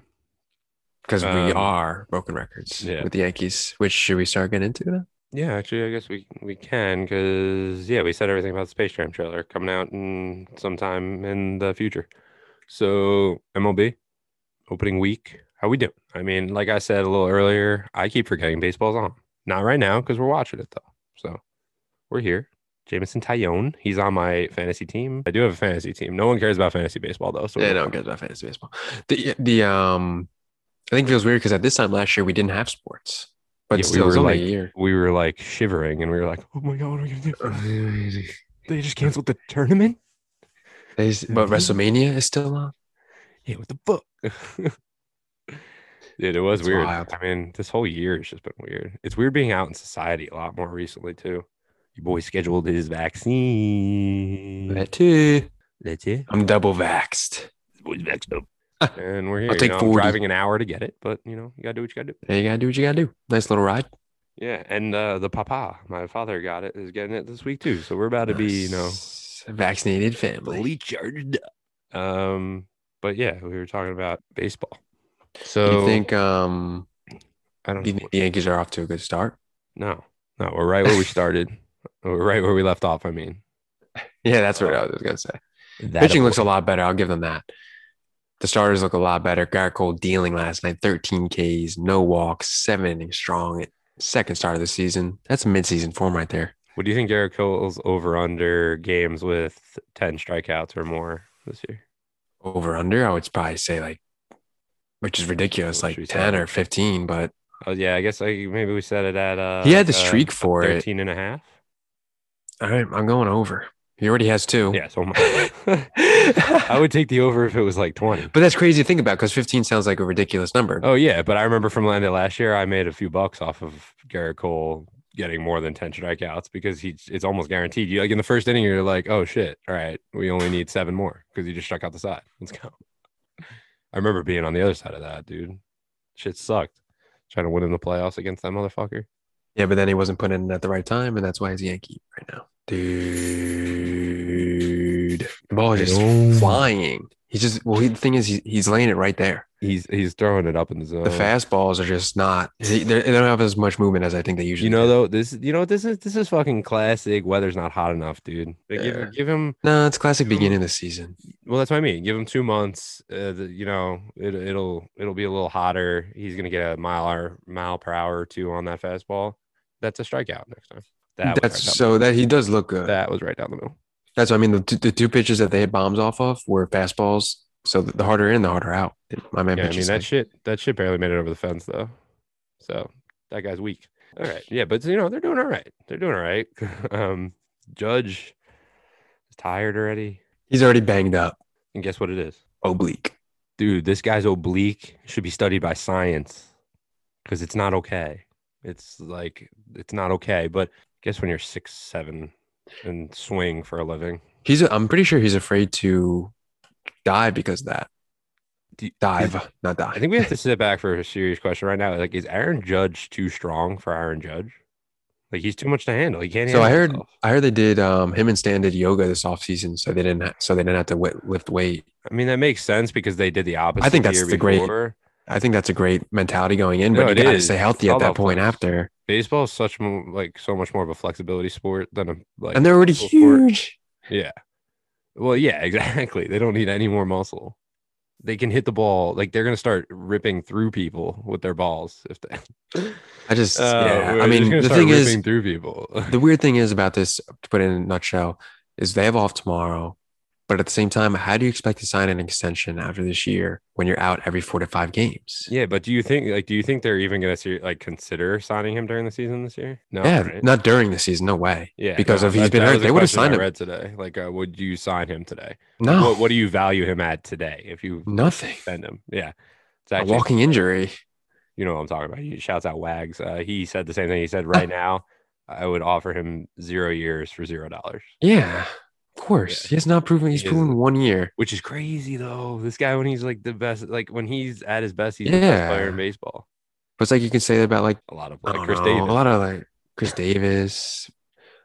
because we Um, are broken records yeah. with the Yankees, which should we start getting into now? Yeah, actually, I guess we we can because yeah, we said everything about the Space Jam trailer coming out in sometime in the future. So MLB opening week, how we doing? I mean, like I said a little earlier, I keep forgetting baseball's on. Not right now because we're watching it though. So we're here. Jameson Taillon, he's on my fantasy team. I do have a fantasy team. No one cares about fantasy baseball though. So no one cares about fantasy baseball. The the um, I think it feels weird because at this time last year we didn't have sports, but Yeah, we still, it was were like- year. we were like shivering and we were like, oh my god, what are we gonna do? They just canceled the tournament. They But WrestleMania is still on. Yeah, what the fuck? Dude, it was It's weird. wild. I mean, this whole year has just been weird. It's weird being out in society a lot more recently too. Your boy scheduled his vaccine. That too. That's it. I'm double vaxxed. Boy's vaxxed up. And we're here. I'll you take know, I'm driving an hour to get it, but you know, you gotta do what you gotta do. Yeah, you gotta do what you gotta do. Nice little ride. Yeah, and uh, the papa, my father got it, is getting it this week too. So we're about to be, you know, vaccinated family. fully charged. Um, but yeah, we were talking about baseball. So you think um I don't you think the Yankees are off to a good start? No, no, we're right where we started. we're right where we left off. I mean, Yeah, that's what I was gonna say. That Pitching looks a lot better. I'll give them that. The starters look a lot better. Gerrit Cole dealing last night, 13 Ks, no walks, seven innings strong. Second start of the season. That's mid-season form right there. What do you think Gerrit Cole's over under games with 10 strikeouts or more this year? Over under, I would probably say like, which is ridiculous, like 10 say? or 15. But Oh, yeah, I guess like maybe we set it at uh He had the uh, streak for it. 13 and a half. all right, I'm going over. He already has two. Yeah, so I. Would take the over if it was like 20. But that's crazy to think about because 15 sounds like a ridiculous number. Oh yeah, but I remember from last year, I made a few bucks off of Gerrit Cole getting more than 10 strikeouts because he it's almost guaranteed. You like in the first inning, you're like, oh shit, all right, we only need seven more because he just struck out the side. Let's go. I remember being on the other side of that, dude. Shit sucked. Trying to win in the playoffs against that motherfucker. Yeah, but then he wasn't put in at the right time, and that's why he's a Yankee right now. Dude, the ball is just flying. He's just well. He, the thing is, he, he's laying it right there. He's he's throwing it up in the zone. The fastballs are just not. They don't have as much movement as I think they usually. You know do. though, this you know this is this is fucking classic. Weather's not hot enough, dude. They give Yeah. give him No, it's classic Give beginning of the season. Well, that's what I mean. Give him two months. Uh, the, you know, it, it'll it'll be a little hotter. He's gonna get a mile hour mile per hour or two on that fastball. That's a strikeout next time. That was That's right so that he does look good. that was right down the middle. That's what I mean. The, two- the two pitches that they hit bombs off of were fastballs. So the harder in, the harder out. My man Yeah, I mean like- that shit that shit barely made it over the fence though. So that guy's weak. All right, yeah, but you know they're doing all right. They're doing all right. um, Judge is tired already, he's already banged up. and guess what it is? Oblique. dude, this guy's oblique should be studied by science because it's not okay. It's like it's not okay. But guess when you're six seven and swing for a living, He's. I'm pretty sure he's afraid to dive because of that. Dive, not die. I think we have to sit back for a serious question right now. Like, is Aaron Judge too strong for Aaron Judge? Like, he's too much to handle. He can't. So handle I heard. himself. I heard they did. Um, him and Stan did yoga this off season, so they didn't. Ha- so they didn't have to wi- lift weight. I mean, that makes sense because they did the opposite. I think that's the great-. I think that's a great mentality going in, but it you got to stay healthy It's at that point after. Baseball is such like so much more of a flexibility sport than a like. And they're already muscle sport. huge. Yeah. Well, yeah, exactly. They don't need any more muscle. They can hit the ball. Like they're gonna start ripping through people with their balls. If they, I just. Uh, yeah. I mean, the thing is, through people. the weird thing is about this. To put it in a nutshell, is they have off tomorrow, But at the same time, how do you expect to sign an extension after this year when you're out every four to five games? Yeah, but do you think like do you think they're even gonna like consider signing him during the season this year? No, yeah, right? not during the season. No way. yeah, because no, if he's that- been that hurt, they would have question I signed him. Today, like, uh, would you sign him today? No, What, what do you value him at today if you nothing. spend him? Yeah, it's A walking injury. you know what I'm talking about. He shouts out Wags. Uh, he said the same thing. He said right now, I would offer him zero years for zero dollars, Yeah, course. Yeah. He has not proven. He's He proven one year. which is crazy though. This guy, when he's like the best, like when he's at his best, he's the best player in baseball. But it's like you can say that about like, A lot of like Chris know, Davis. a lot of like Chris Davis,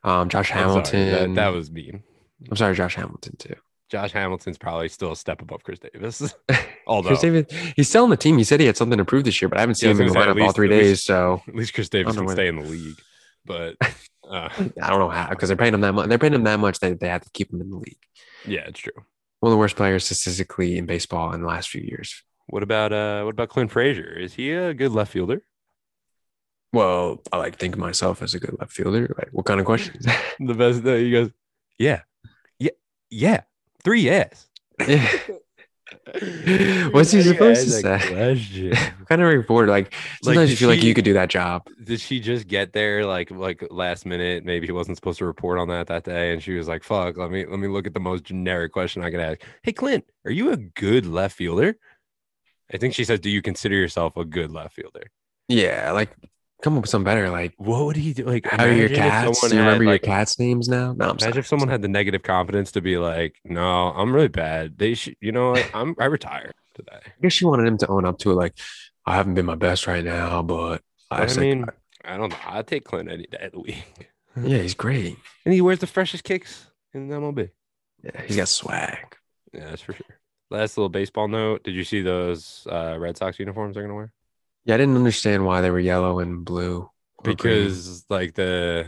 um, Josh I'm sorry, Hamilton. that, that was mean. I'm sorry, Josh Hamilton too. Josh Hamilton's probably still a step above Chris Davis. Although Chris Davis, he's still on the team. He said he had something to prove this year, but I haven't seen was him in the gonna say, at lineup all three least- days. So at least Chris Davis can stay in the league. But uh, I don't know how because they're paying him that much. They're paying him that much that they have to keep him in the league. yeah, it's true. One of the worst players statistically in baseball in the last few years. What about uh what about Clint Frazier? Is he a good left fielder? Well, I like think of myself as a good left fielder. Like, what kind of questions? The best uh, he goes, Yeah. Yeah. Yeah. Three yes. yeah. What's he supposed to say? Kind of reporter? Like, sometimes you did feel like you could do that job. Did she just get there like like last minute? Maybe he wasn't supposed to report on that that day, and she was like, "Fuck, let me let me look at the most generic question I could ask." Hey, Clint, are you a good left fielder? I think she says, "Do you consider yourself a good left fielder?" Yeah, like come up with some better. Like, What would he do? Like, how are your cats? Do you had, remember your like- cats' names now? No, I'm Imagine sorry. if someone had the negative confidence to be like, "No, I'm really bad. They should, you know, what? I'm I retired today." I guess she wanted him to own up to it. Like, I haven't been my best right now, but I, I mean, like, I don't know. I'd take Clint any day of the week, yeah, he's great. and he wears the freshest kicks in the MLB. Yeah, he's got swag. Yeah, that's for sure. Last little baseball note: Did you see those uh, Red Sox uniforms they're gonna wear? Yeah, I didn't understand why they were yellow and blue. or green. Because like the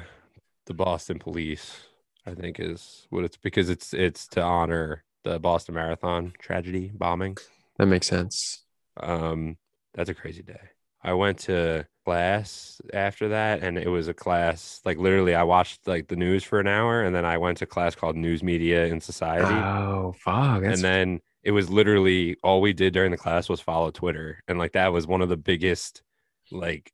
the Boston Police, I think is what it's because it's it's to honor the Boston Marathon tragedy bombing. that makes sense. Um, that's a crazy day. I went to class after that, and it was a class like literally. I watched like the news for an hour, and then I went to class called News Media in Society. Oh, fuck. And then it was literally all we did during the class was follow Twitter, and like that was one of the biggest like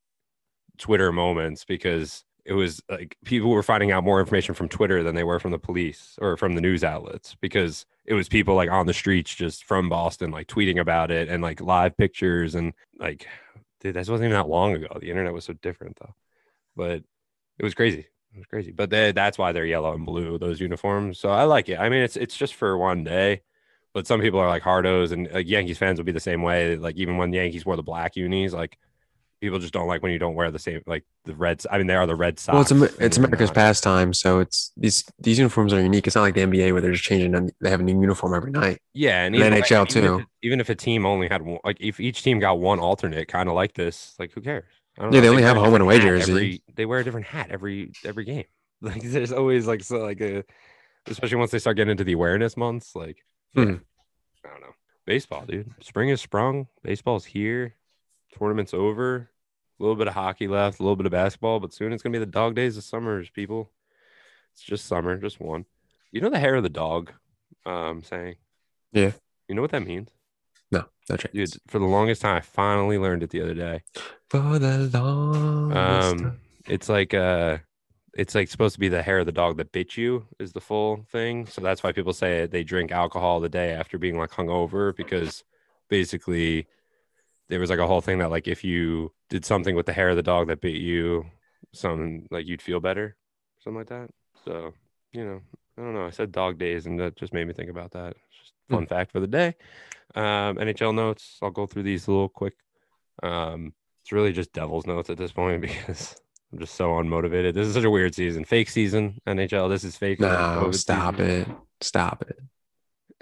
Twitter moments because it was like people were finding out more information from Twitter than they were from the police or from the news outlets because it was people like on the streets just from Boston like tweeting about it and like live pictures and like dude that wasn't even that long ago. The internet was so different though. But it was crazy. It was crazy. But they, that's why they're yellow and blue those uniforms. So I like it. I mean it's it's just for one day but some people are like hardos and like Yankees fans will be the same way like even when the Yankees wore the black unis like people just don't like when you don't wear the same like the Reds. I mean, they are the Red Sox. well, it's, it's America's not. pastime. So it's these these uniforms are unique. It's not like the NBA where they're just changing. them. They have a new uniform every night. Yeah, and And even, NHL like, even too. If, even if a team only had one, like if each team got one alternate, kind of like this, like who cares? I don't Yeah, they only wear have home and away jersey. Every, they wear a different hat every every game. Like there's always like so like a, especially once they start getting into the awareness months. Like Hmm. I don't know, baseball, dude. Spring is sprung. Baseball's here. Tournament's over. A little bit of hockey left. A little bit of basketball, but soon it's gonna be the dog days of summers, people. It's just summer, just one. You know the hair of the dog, um, saying. Yeah. You know what that means, No, no chance. dude? For the longest time, I finally learned it the other day. For the longest Um, time. it's like uh, it's like supposed to be the hair of the dog that bit you is the full thing. So that's why people say they drink alcohol the day after being like hungover because basically there was like a whole thing that like if you did something with the hair of the dog that bit you, some like you'd feel better, something like that. So you know, I don't know. I said dog days, and that just made me think about that. Just a fun fact for the day. Um, NHL notes. I'll go through these a little quick. Um, it's really just Devils notes at this point because I'm just so unmotivated. This is such a weird season. Fake season, NHL. This is fake. No, stop season. it. Stop it.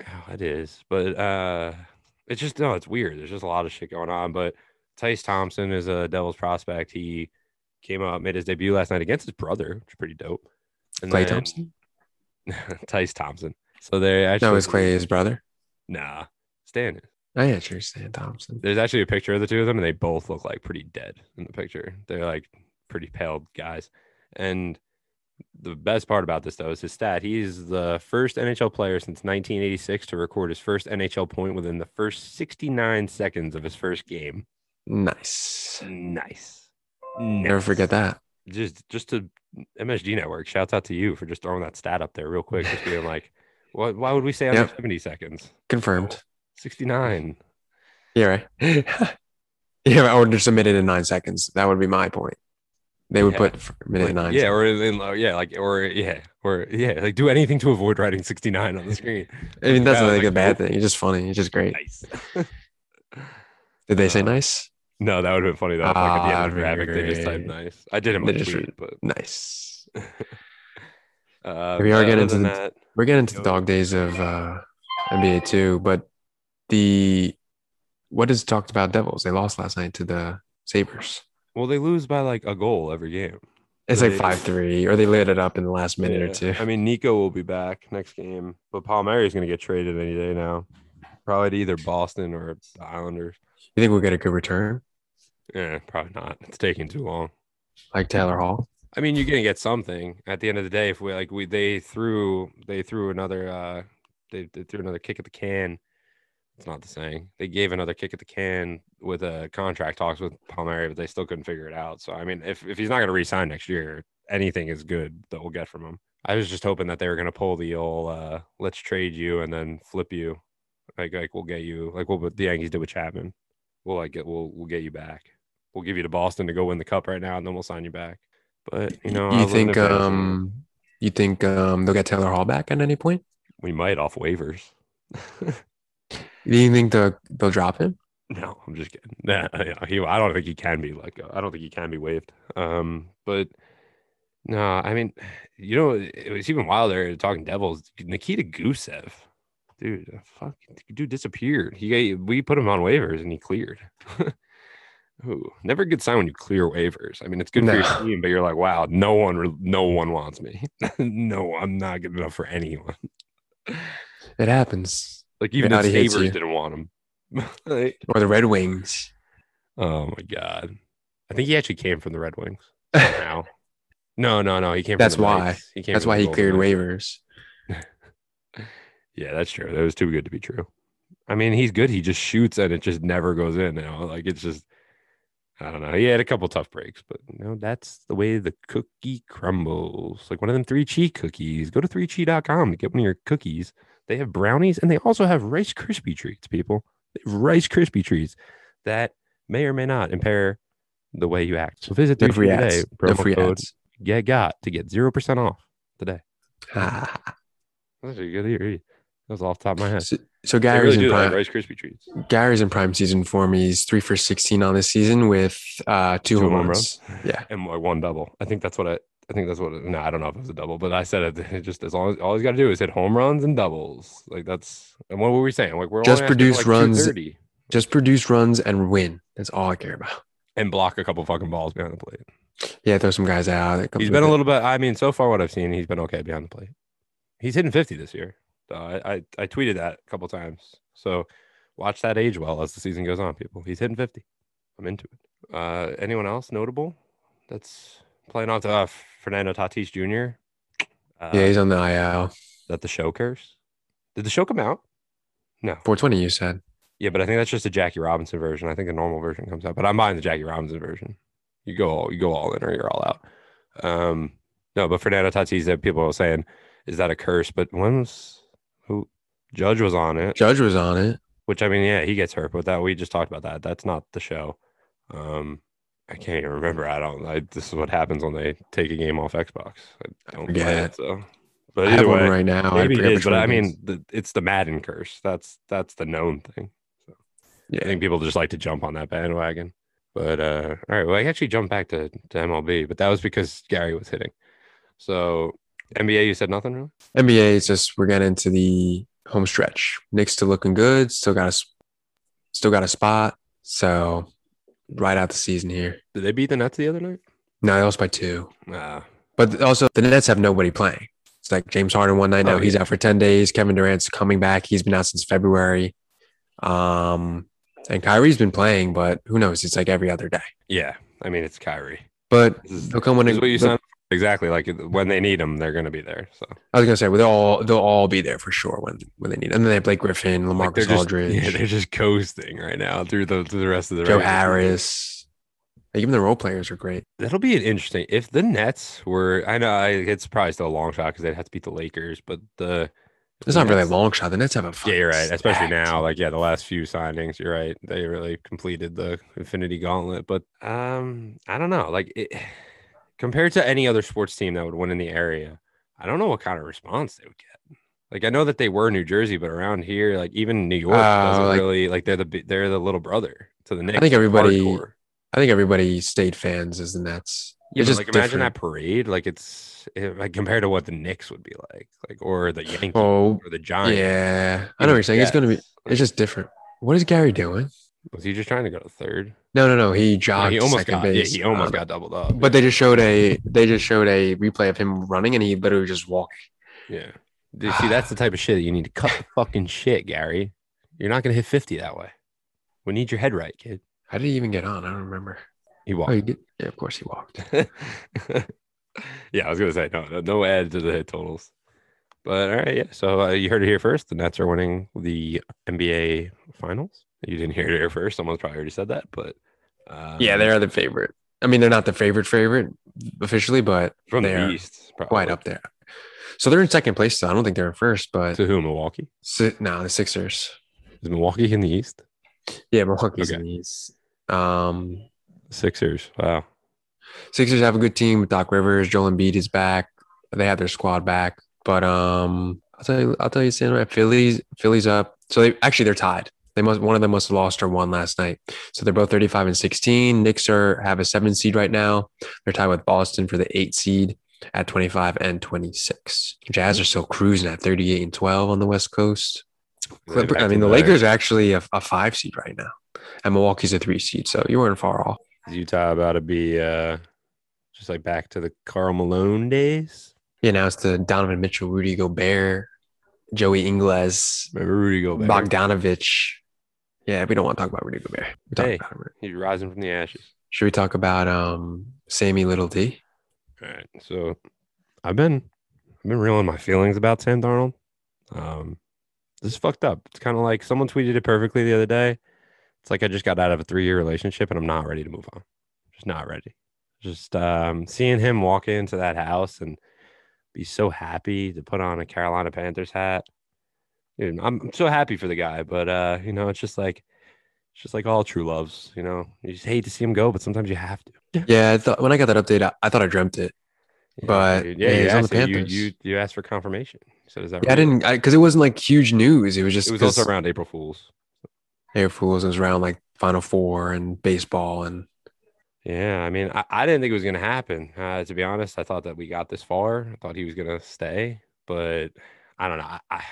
Oh, it is, but uh, it's just no, it's weird. There's just a lot of shit going on. But Tyce Thompson is a Devils prospect. He came out, made his debut last night against his brother, which is pretty dope. And Clay then- Thompson? Tyce Thompson. So they actually No, it's Clay, his brother. Nah, Stan. is. Oh, yeah, sure. Stan Thompson. There's actually a picture of the two of them, and they both look like pretty dead in the picture. They're like pretty pale guys, and the best part about this though is his stat. He's the first NHL player since 1986 to record his first NHL point within the first 69 seconds of his first game. Nice. Nice. Never Nice. forget that. Just just to MSG Network. Shouts out to you for just throwing that stat up there real quick. Just being like, what? Why would we say under Yep. 70 seconds? Confirmed. 69. Yeah, right. yeah, I would submit it in nine seconds. That would be my point. They would Yeah. put minute Like, nine. yeah, or in, yeah, like or yeah, or yeah, like do anything to avoid writing 69 on the screen. I mean that's not like like, a bad thing. It's just funny. It's just great. Nice. Did they say Uh, nice? No, that would have been funny though. if, like at the Ah, end of the that'd graphic, they just typed nice. I did it in my They just tweet, but Nice. uh, We are getting into the- that, We're getting into the dog days of uh, NBA two, but the what is talked about Devils? They lost last night to the Sabres. Well, they lose by like a goal every game. It's like five three, or they lit it up in the last minute or two. I mean, Nico will be back next game, but Palmieri is going to get traded any day now. Probably to either Boston or the Islanders. You think we'll get a good return, Yeah, probably not. It's taking too long. like Taylor Hall? I mean, you're gonna get something at the end of the day. If we like, we they threw they threw another uh they, they threw another kick at the can. It's not the saying. They gave another kick at the can with a contract talks with Palmieri, but they still couldn't figure it out. So I mean, if if he's not gonna re-sign next year, anything is good that we'll get from him. I was just hoping that they were gonna pull the old uh let's trade you and then flip you. Like like we'll get you like what the Yankees did with Chapman. We'll like get we'll we'll get you back. We'll give you to Boston to go win the cup right now, and then we'll sign you back. But you know, you think um you think um they'll get Taylor Hall back at any point? we might off waivers? Do you think they'll they'll drop him? no, I'm just kidding. Nah, yeah, he, I don't think he can be like. I don't think he can be waived. Um, but no, I mean, you know, it was even wilder talking Devils. Nikita Gusev, dude, fuck, dude disappeared. He we put him on waivers and he cleared. Ooh, never a good sign when you clear waivers. I mean, it's good for your team, but you're like, wow, no one, no one wants me. no, I'm not good enough for anyone. It happens. Like even the Sabres didn't want him. Like, Or the Red Wings. oh my god! I think he actually came from the Red Wings. Now, no, no, no, he came. That's from the why. He came. That's why he cleared Knights. waivers. Yeah, that's true. That was too good to be true. I mean, he's good. He just shoots and it just never goes in. You know, like it's just. I don't know. He had a couple tough breaks, but you know, that's the way the cookie crumbles. Like one of them three cheat cookies. Go to 3cheat.com to get one of your cookies. They have brownies and they also have Rice Krispie treats, people. They have Rice Krispie treats that may or may not impair the way you act. So visit No 3 free cheat today. ads. No Promo free code ads. get got to get 0% off today. Ah. That's a good ear. That was off the top of my head. So, so Gary's really in prime. Rice Krispie treats. Gary's in prime season form. He's three for sixteen on this season with uh two, Two home home runs. Yeah. and one double. I think that's what I. I think that's what. It, no, I don't know if it was a double, but I said it, it just as long as all he's got to do is hit home runs and doubles. Like that's. And what were we saying? Like we're Just produce like, runs. Just produce runs and win. That's all I care about. and block a couple fucking balls behind the plate. Yeah, throw some guys out. Comes been a little bit. I mean, so far what I've seen, he's been okay behind the plate. He's hitting fifty this year. So I, I I tweeted that a couple times. So watch that age well as the season goes on, people. He's hitting fifty. I'm into it. Uh, anyone else notable that's playing off to uh, Fernando Tatis Jr. Uh, Yeah, he's on the IL. that the show curse. Did the show come out? No. 420, you said. Yeah, but I think that's just a Jackie Robinson version. I think the normal version comes out, but I'm buying the Jackie Robinson version. You go all you go all in or you're all out. Um, no, but Fernando Tatis that people are saying is that a curse? But when was who Judge was on it? Judge was on it. Which I mean, yeah, he gets hurt, but that we just talked about that. That's not the show. Um, I can't even remember. I don't. I, this is what happens when they take a game off Xbox. I don't forget. it. So, but I have either one way, right now. I maybe it forget But I mean, the, it's the Madden curse. That's that's the known thing. I yeah. think people just like to jump on that bandwagon. But uh all right, well, I actually jumped back to, to MLB, but that was because Gary was hitting. So NBA, you said nothing really? NBA is just we're getting into the home stretch. Knicks still looking good. Still got a still got a spot. So right out the season here. Did they beat the Nets the other night? No, they lost by two. Nah. But also the Nets have nobody playing. It's like James Harden one night now. Oh, he's yeah. out for 10 days. Kevin Durant's coming back. He's been out since February. Um and Kyrie's been playing, but who knows? It's like every other day. Yeah. I mean it's Kyrie. But they'll come when what you signed exactly. Like when they need them, they're going to be there. So I was gonna say, well, they'll all they'll all be there for sure when when they need. them. And then they have Blake Griffin, like, LaMarcus they're just, Aldridge, yeah, they're just coasting right now through the through the rest of the Joe. Harris. Like, even the role players are great. That'll be an interesting. If the Nets were, I know I, it's probably still a long shot because they'd have to beat the Lakers, but the It's not really a long shot. The Nets have a Yeah, you're right. Especially now, like yeah, the last few signings, you're right. They really completed the Infinity Gauntlet. But um, I don't know. Like it, compared to any other sports team that would win in the area, I don't know what kind of response they would get. Like I know that they were New Jersey, but around here, like even New York Oh, doesn't like- really like they're the they're the little brother to the Knicks. I think everybody- hardcore. I think everybody stayed fans as the Nets. Yeah, It's just like imagine different. that parade. Like it's it, like compared to what the Knicks would be like, like or the Yankees Oh, or the Giants. yeah. I know what you're saying. It's gonna be. It's just different. What is Gary doing? Was he just trying to go to third? No, no, no. He No, jogged he almost second got. Yeah, base. he almost Um, got doubled up. But they just showed a they just showed a replay of him running, and he literally just walked. Yeah. Dude, see, that's the type of shit that you need to cut the fucking shit, Gary. You're not gonna hit 50 that way. We need your head right, kid. How did he even get on? I don't remember. He Oh, walked. he did. Yeah, of course he walked. yeah, I was gonna say no, no, no add to the hit totals. But all right, yeah. So uh, you heard it here first. The Nets are winning the NBA Finals. You didn't hear it here first. Someone's probably already said that, but um, yeah, they are the favorite. I mean, they're not the favorite favorite officially, but from they the are East, probably. quite up there. So they're in second place. So I don't think they're in first, but To who? Milwaukee. si- no, the Sixers. Is Milwaukee in the East? Yeah, Milwaukee's Okay. in the East. Um, Sixers. Wow. Sixers have a good team with Doc Rivers. Joel Embiid is back. They have their squad back. But um, I'll tell you, I'll tell you, Sam, right? Phillies, Phillies up. So they actually they're tied. They must one of them must have lost or won last night. So they're both 35 and 16. Knicks are have a seven seed right now. They're tied with Boston for the eight seed at 25 and 26. Jazz are still cruising at 38 and 12 on the West Coast. Clipper, I mean, the Lakers are actually a, a five seed right now, and Milwaukee's a three seed. So you weren't far off. Is Utah about to be uh, just like back to the Karl Malone days? Yeah, now it's the Donovan Mitchell, Rudy Gobert, Joey Ingles, Remember Rudy Gobert? Bogdanovich. Yeah, we don't want to talk about Rudy Gobert. We talk Hey. about him. He's rising from the ashes. Should we talk about um Sammy Little D? All right. So I've been I've been reeling my feelings about Sam Darnold. Um, this is fucked up. It's kind of like someone tweeted it perfectly the other day. It's like I just got out of a three year relationship and I'm not ready to move on. Just not ready. Just um, seeing him walk into that house and be so happy to put on a Carolina Panthers hat. Dude, I'm, so happy for the guy, but uh, you know, it's just like it's just like all true loves. You know, you just hate to see him go, but sometimes you have to. Yeah, I thought when I got that update, I, I thought I dreamt it. Yeah, But, dude. yeah, yeah, you he's on the asked, you, Panthers. you you asked for confirmation. So is that Yeah, I didn't because it wasn't like huge news. It was just It was also around April Fools. April Fools. Was around like Final Four and baseball and Yeah, I mean, I, I didn't think it was gonna happen. Uh, to be honest, I thought that we got this far. I thought he was gonna stay, but I don't know. I I,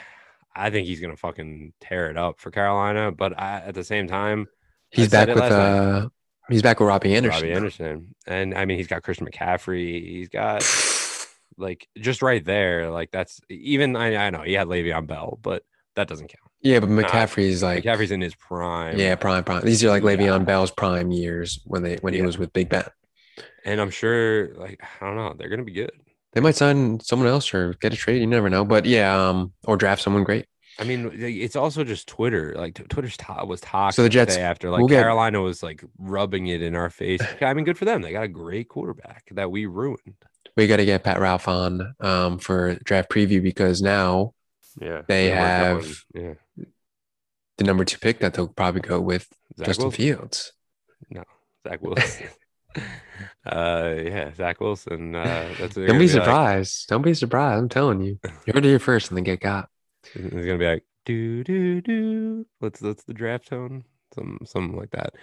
I think he's gonna fucking tear it up for Carolina. But I, at the same time, he's back with last night. uh he's back with Robbie Anderson. Robbie. Anderson, and I mean, he's got Christian McCaffrey. He's got like just right there. Like that's even I, I know he had Le'Veon Bell, but that doesn't count. Yeah, but Nah, McCaffrey's like McCaffrey's in his prime. yeah, prime prime. These are like Yeah. Le'Veon Bell's prime years when they when he was with Big Ben. and I'm sure like I don't know, they're gonna be good. They might sign someone else or get a trade. You never know. But yeah, um, or draft someone great. I mean, it's also just Twitter. Like t- Twitter's to- was toxic. So the Jets- after like we'll get- Carolina was like rubbing it in our face. I mean, good for them. They got a great quarterback that we ruined. We got to get Pat Ralph on um for draft preview because now Yeah, They we're have- yeah. the number two pick that they'll probably go with Zach Justin Wilson. Fields. No, Zach Wilson. uh, yeah, Zach Wilson. Uh, that's Don't be surprised. Don't be surprised. I'm telling you. You heard it here first and then get got. He's gonna be like do do do. What's that's the draft tone? Some something like that.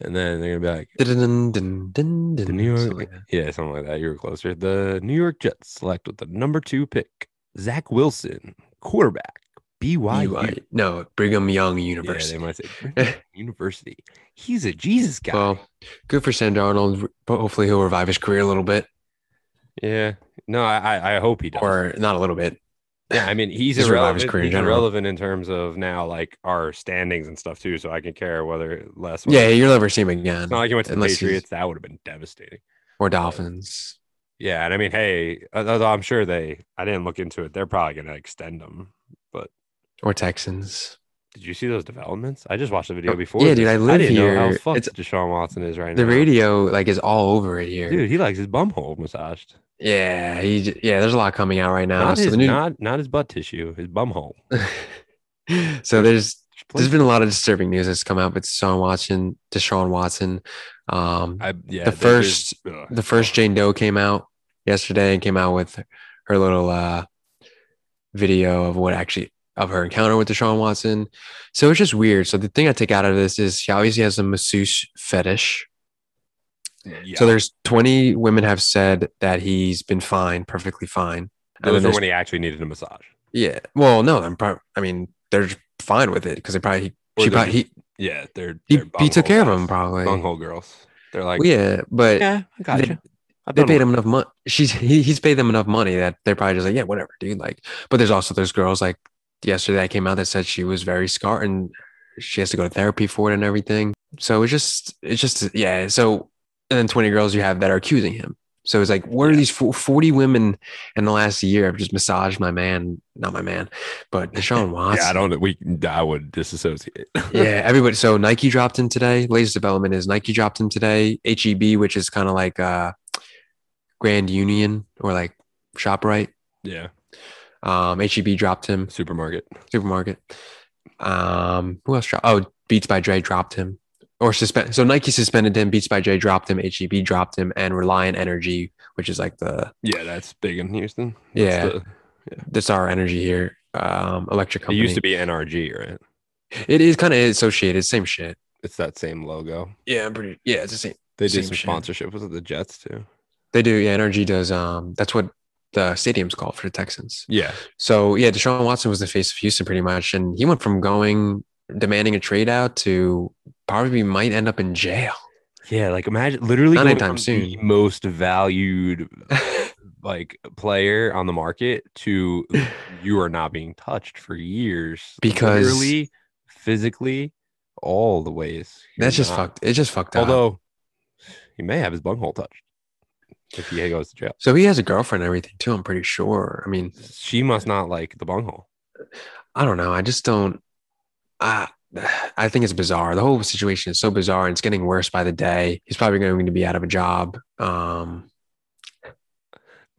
And then they're gonna be like dun, dun, dun, the New York, something like yeah, something like that. You were closer. The New York Jets select with the number two pick, Zach Wilson, quarterback, BYU. BYU. No, Brigham Young Yeah, University. they might say University. He's a Jesus guy. well, good for Sam Darnold. But hopefully he'll revive his career a little bit, yeah, no, I I hope he does. or not a little bit. yeah, I mean he's his irrelevant. career in He's general. irrelevant in terms of now like our standings and stuff too. So I can care whether less. Yeah, you'll never see him again. It's not like he went to the unless he's- Patriots. That would have been devastating. or Dolphins. Yeah, and I mean, hey, although I'm sure they, I didn't look into it. They're probably gonna extend them. Or Texans. did you see those developments? I just watched the video before. yeah, this. dude, I live didn't know how here. fucked It's- Deshaun Watson is right The now. The radio like is all over it here. dude, he likes his bum hole massaged. Yeah, he yeah. There's a lot coming out right now. not so his, the new, not not his butt tissue, his bum hole. so there's there's been a lot of disturbing news that's come out with Deshaun Watson. Deshaun Watson. Um, I, yeah, the first- is- ugh. the first Jane Doe came out yesterday and came out with her little uh video of what actually of her encounter with Deshaun Watson. So it's just weird. So the thing I take out of this is she obviously has a masseuse fetish. Yeah. So there's 20 women have said that he's been fine, perfectly fine. And those are there's- when he actually needed a massage. yeah. Well, no, I'm probably, I mean, they're fine with it because they probably, Or she probably, he, Yeah, they're, he, they're he took bunghole care of guys, him probably. bunghole girls. They're like, Well, yeah, but yeah, I got they- you. They paid him enough money. She's he, he's paid them enough money that they're probably just like, yeah, whatever, dude. Like, but there's also those girls like yesterday that came out that said she was very scarred and she has to go to therapy for it and everything. So it's just it's just yeah. So and then 20 girls you have that are accusing him. So it's like, what are these 40 women in the last year have just massaged my man, not my man, but Deshaun Watson. Yeah, I don't. We I would disassociate. yeah, everybody. So Nike dropped him today. Latest development is Nike dropped him today. HEB, which is kind of like uh Grand Union or like ShopRite. yeah. Um, HEB dropped him. Supermarket. Supermarket. Um, who else dropped? Oh, Beats by Dre dropped him. Or suspend. So Nike suspended him. Beats by Dre dropped him. HEB dropped him, and Reliant Energy, which is like the Yeah, that's big in Houston. That's Yeah. the- this our energy here, um, electric it used to be NRG, right? It is kind of associated, same shit. It's that same logo. Yeah, I'm pretty. Yeah, it's the same. They did some shit. sponsorship with the Jets too. They do. Yeah, NRG does. Um, that's what the stadium's called for the Texans. Yeah, So yeah, Deshaun Watson was the face of Houston pretty much, and he went from going demanding a trade out to probably might end up in jail. yeah. Like imagine literally Not anytime soon. most valued like player on the market to you are not being touched for years Because- Literally, physically, all the ways. That's just not. fucked. It's just fucked up. Although he may have his bunghole touched if he goes to jail. so he has a girlfriend and everything too. I'm pretty sure. I mean, She must not like the bunghole. I don't know. I just don't. I I think it's bizarre. The whole situation is so bizarre, and it's getting worse by the day. He's probably going to be out of a job. Um,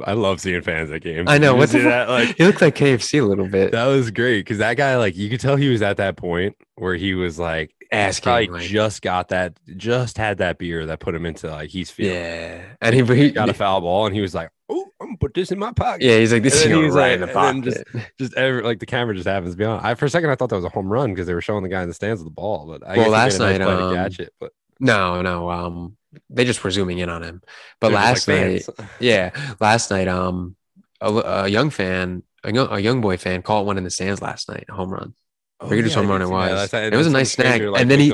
I love seeing fans at games. I know. What's that? Like he looked like KFC a little bit, that was great because that guy, like, you could tell he was at that point where he was like, asking. probably like, just got that, just had that beer that put him into like he's feeling. yeah, and he, he got a foul ball and he was like, "Oh, I'm gonna put this in my pocket." Yeah, he's like this is And then going right like- in the pocket. just- Just every like the camera just happens to be on. I for a second I thought that was a home run because they were showing the guy in the stands with the ball, but I Well, last a nice night, um, catch it. But no, no. Um, they just were zooming in on him. But they're last like night, yeah, last night, um, a, a young fan, a young, a young boy fan, caught one in the stands last night, a home run. Oh, run did it see that. was. It was a nice snag, like, and then he-.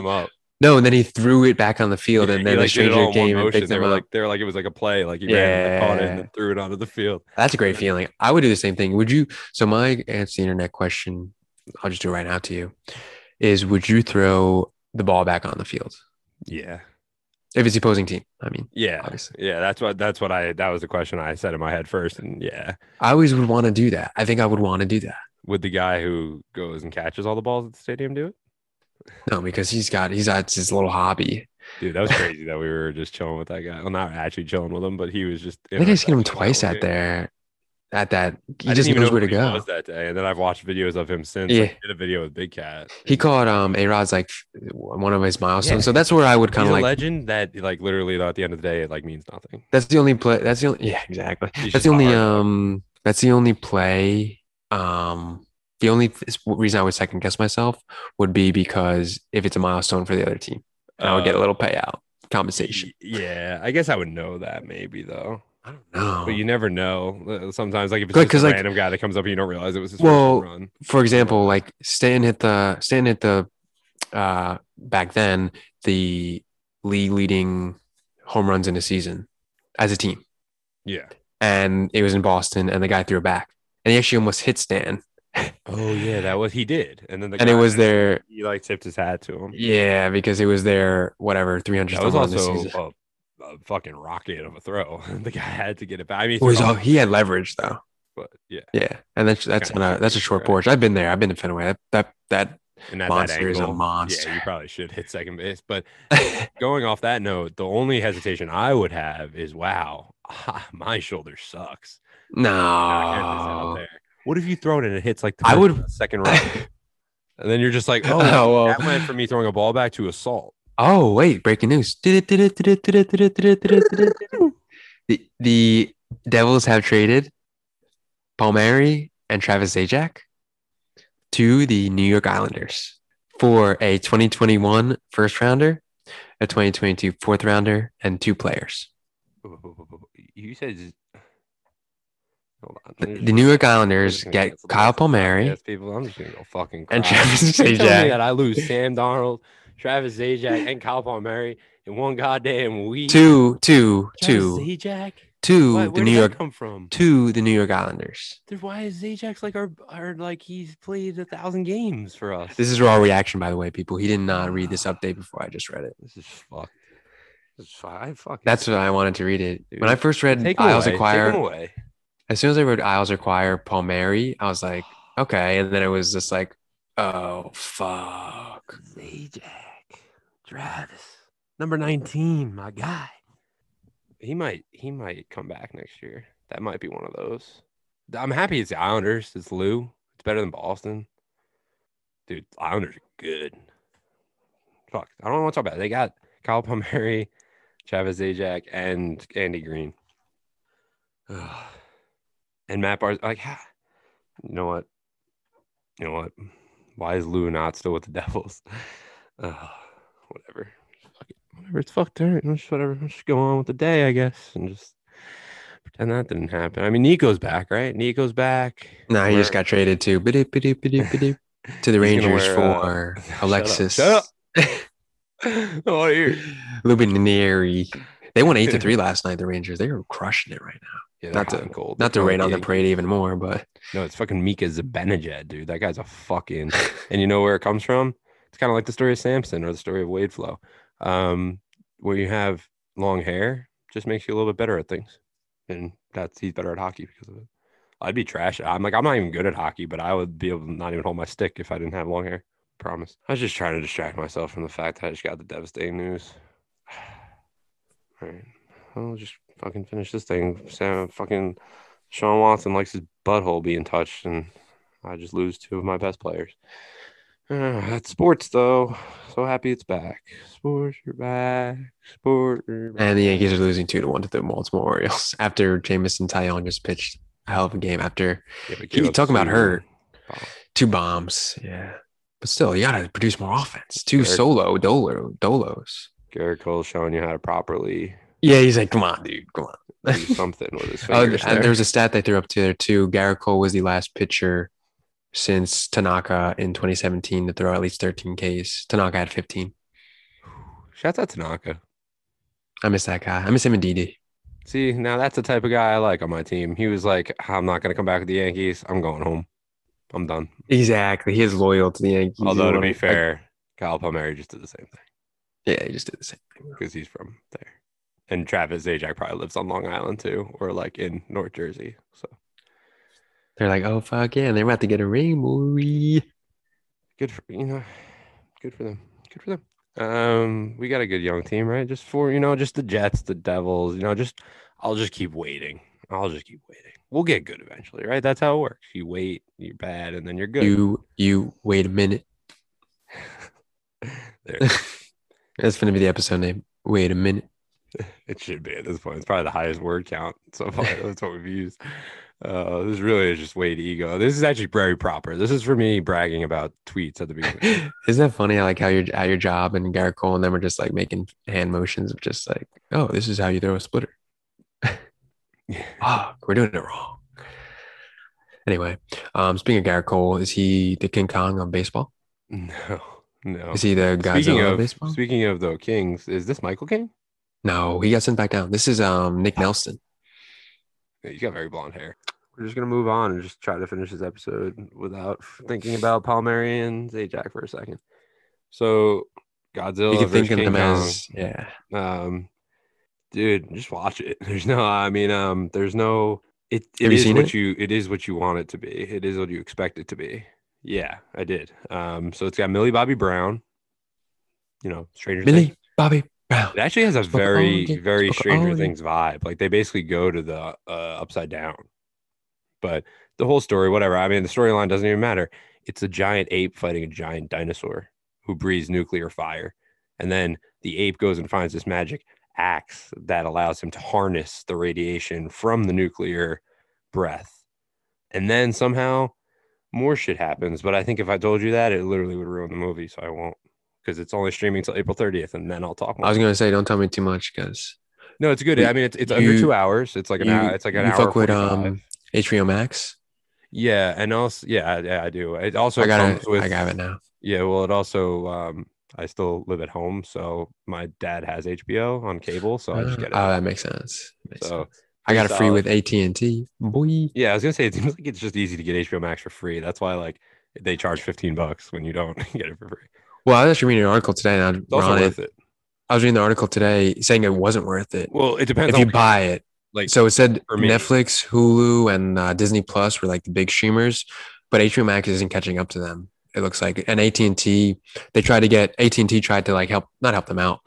No, and then he threw it back on the field, Yeah, and then the like, it stranger all in one came and picked They were up. like they were like it was like a play, like he ran and caught it and then threw it onto the field. That's a great feeling. I would do the same thing. Would you? So my answer to the internet question, I'll just do it right now to you, is would you throw the ball back on the field Yeah, if it's the opposing team? I mean, yeah, obviously, yeah. That's what that's what I that was the question I said in my head first, and yeah, I always would want to do that. I think I would want to do that. Would the guy who goes and catches all the balls at the stadium do it? No, because he's got he's got his little hobby. Dude, that was crazy that we were just chilling with that guy. Well, not actually chilling with him, but he was just. I think I've seen him twice at there. At that, he I just knows know where to go. was that day, and then I've watched videos of him since. Yeah. Like, he did a video with Big Cat. He caught um A Rod's like one of his milestones. Yeah. So that's where I would kind of like. legend that, like, literally, though, at the end of the day, it like means nothing. That's the only play. That's the only. Yeah, exactly. He's That's the only. hard. Um. That's the only play. Um. The only th- reason I would second guess myself would be because if it's a milestone for the other team, I would get a Uh, little payout compensation. Yeah, I guess I would know that maybe though, I don't know. but you never know. Uh, Sometimes, like if it's just a like- random guy that comes up and you don't realize it was his Well, run. For example, like Stanton hit the Stanton hit the uh back then the league leading home runs in a season as a team. Yeah. and it was in Boston, and the guy threw it back, and he actually almost hit Stan, Oh yeah, that was he did, and then the and it was their He like tipped his hat to him. yeah because it was their whatever three hundred That was home run this also a, a fucking rocket of a throw. the guy had to get it back. I mean, Well, he's oh. all, he had leverage though. but yeah, Yeah, and that's that's on a, that's a short right? porch. I've been there. I've been to Fenway. That that that and at Monster that is a monster. Yeah, you probably should hit second base. But going off that note, the only hesitation I would have is, wow, my shoulder sucks. Not getting this out no. What if you throw it and it hits like the I first- would- second round, and then you're just like, oh, Oh, well. that went from me throwing a ball back to assault. Oh wait, breaking news. The the Devils have traded Palmieri and Travis Zajac to the New York Islanders for a 2021 first rounder, a 2022 fourth rounder, and two players. You said. Hold on. The, the New York Islanders get Kyle rest of the Palmieri. podcast, people. I'm just gonna go fucking. And. Travis Zajac. that I lose Sam Darnold, Travis Zajac, and Kyle Palmieri in one goddamn week. Two, two, Travis two, Zajac. to Why, the where New York come from? to the New York Islanders. Dude, why is Zajac like our, our like he's played a thousand games for us? This is raw reaction, by the way, people. He did not read this update before I just read it. this is fucked. This is fu- I fucking. That's why I wanted to read it. When I first read Isles away. Take acquire, him away. As soon as I read Isles Require Palmieri, I was like, okay. And then it was just like, oh fuck. Zajac, Travis, number nineteen, my guy. He might he might come back next year. That might be one of those. I'm happy it's the Islanders. It's Lou. It's better than Boston. Dude, Islanders are good. Fuck, I don't want to talk about it. They got Kyle Palmieri, Travis Zajac, and Andy Greene. Ugh. And Matt Barnes, like, ha- you know what? You know what? Why is Lou not still with the Devils? Ugh, whatever. It. Whatever. It's fucked. All right. Just whatever. Let's just go on with the day, I guess, and just pretend that didn't happen. I mean, Nico's back, right? Nico's back. Nah, he just got traded to to the Rangers wear, uh, for shut up, Alexis shut up. oh, here. Lubinari. They won eight to three last night. The Rangers, they were crushing it right now. Yeah, Not to- cold. Not to rain on the parade even more, but No, it's fucking Mika Zibanejad, dude. That guy's a fucking. and you know where it comes from? It's kind of like the story of Samson or the story of Wade Flow. Um, where you have long hair, just makes you a little bit better at things, and that's he's better at hockey because of it. I'd be trash. I'm like I'm not even good at hockey, but I would be able to not even hold my stick if I didn't have long hair. Promise. I was just trying to distract myself from the fact that I just got the devastating news. All right, I'll just fucking finish this thing. Sam, fucking Sean Watson likes his butthole being touched, and I just lose two of my best players. Uh, that's sports, though. So happy it's back. Sports are back. Sport. are back. and the Yankees are losing two to one to the Baltimore Orioles after Jameson Taillon just pitched a hell of a game after Yeah, talking about hurt. two bombs. Yeah. But still, you gotta produce more offense. Two Eric- solo dolo dolos. Gerrit Cole showing you how to properly Yeah, he's like, come on, dude, come on. something with his Oh, fingers. and there. there was a stat they threw up to there too. Gerrit Cole was the last pitcher since Tanaka in 2017 to throw at least 13 Ks. Tanaka had 15. Shouts out to Tanaka. I miss that guy. I miss him and Didi. See, now that's the type of guy I like on my team. He was like, I'm not going to come back with the Yankees. I'm going home. I'm done. Exactly. He is loyal to the Yankees. Although, to be fair, Kyle Palmieri just did the same thing yeah, he just did the same thing. because he's from there. And Travis Zajac probably lives on Long Island too, or like in North Jersey. So They're like, oh fuck yeah, they're about to get a ring, boy. good for you know, good for them. Good for them. Um, we got a good young team, right? Just for you know, just the Jets, the Devils. You know, just I'll just keep waiting. I'll just keep waiting. We'll get good eventually, right? That's how it works. You wait, you're bad, and then you're good. You you wait a minute. That's gonna be the episode name. Wait a minute. it should be at this point. It's probably the highest word count so far. That's what we've used. Uh, this really is just way to ego. This is actually very proper. This is for me bragging about tweets at the beginning. Isn't that funny? Like how your at your job and Gerrit Cole and them are just like making hand motions of just like, oh, this is how you throw a splitter. Fuck, we're doing it wrong. Anyway, um, speaking of Gerrit Cole, is he the King Kong of baseball? no, no. Is he the Speaking of of baseball? speaking of the Kings, is this Michael King? No, he got sent back down. This is um Nick Nelson. Yeah, He's got very blonde hair. We're just gonna move on and just try to finish this episode without thinking about Palmieri and Zajac for a second. So Godzilla You can think versus of King him Kong. as yeah. Um, dude, just watch it. There's no, I mean, um, there's no. It it Have you is seen what it? you it is what you want it to be. It is what you expect it to be. Yeah, I did. Um, so it's got Millie Bobby Brown. You know, Stranger Things. Millie Bobby Brown. It actually has a Spoke very, very spoke Stranger. Things vibe. Like they basically go to the uh, upside down. But the whole story, whatever. I mean, the storyline doesn't even matter. It's a giant ape fighting a giant dinosaur who breathes nuclear fire, and then the ape goes and finds this magic axe that allows him to harness the radiation from the nuclear breath, and then somehow more shit happens. But I think if I told you that, it literally would ruin the movie, so I won't. Because it's only streaming till April 30th, and then I'll talk more. I was gonna say, don't tell me too much because No, it's good. You- I mean, it's it's under two hours. It's like an you- hour. It's like an you hour. fuck with um HBO Max. yeah, and also yeah, I- yeah, I do. It also I got it. with I got it now. yeah. Well, it also um, I still live at home, so my dad has HBO on cable, so I just get it. Oh, that makes sense. Makes so sense. I got it free with AT and T. Boy, yeah, I was gonna say it seems like it's just easy to get HBO Max for free. That's why like they charge fifteen bucks when you don't get it for free. Well, I was actually reading an article today, and It's also worth it. it. I was reading the article today saying it wasn't worth it Well, it depends if you buy it. like. So it said. Netflix, Hulu, and uh, Disney Plus were like the big streamers, but HBO Max isn't catching up to them. It looks like, and AT and T, they tried to get AT and T tried to like help, not help them out,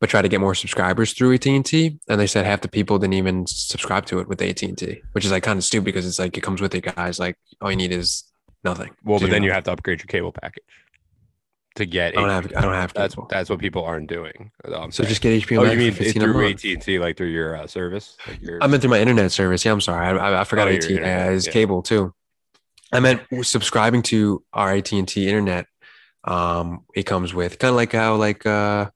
but try to get more subscribers through AT and T, and they said half the people didn't even subscribe to it with AT and T, which is like kind of stupid because it's like it comes with it, guys. Like all you need is nothing. well, but then you have to upgrade your cable package to get. I don't have, I don't have That's cable. that's what people aren't doing. So saying. just get HBO Oh, Max you mean for it 15 a through. AT and T, like through your uh, service? Like your, I meant through my internet service. Yeah, I'm sorry. I, I, I forgot Oh, AT is yeah. cable too. I meant subscribing to our AT and T internet. Um, it comes with kind of like how like uh,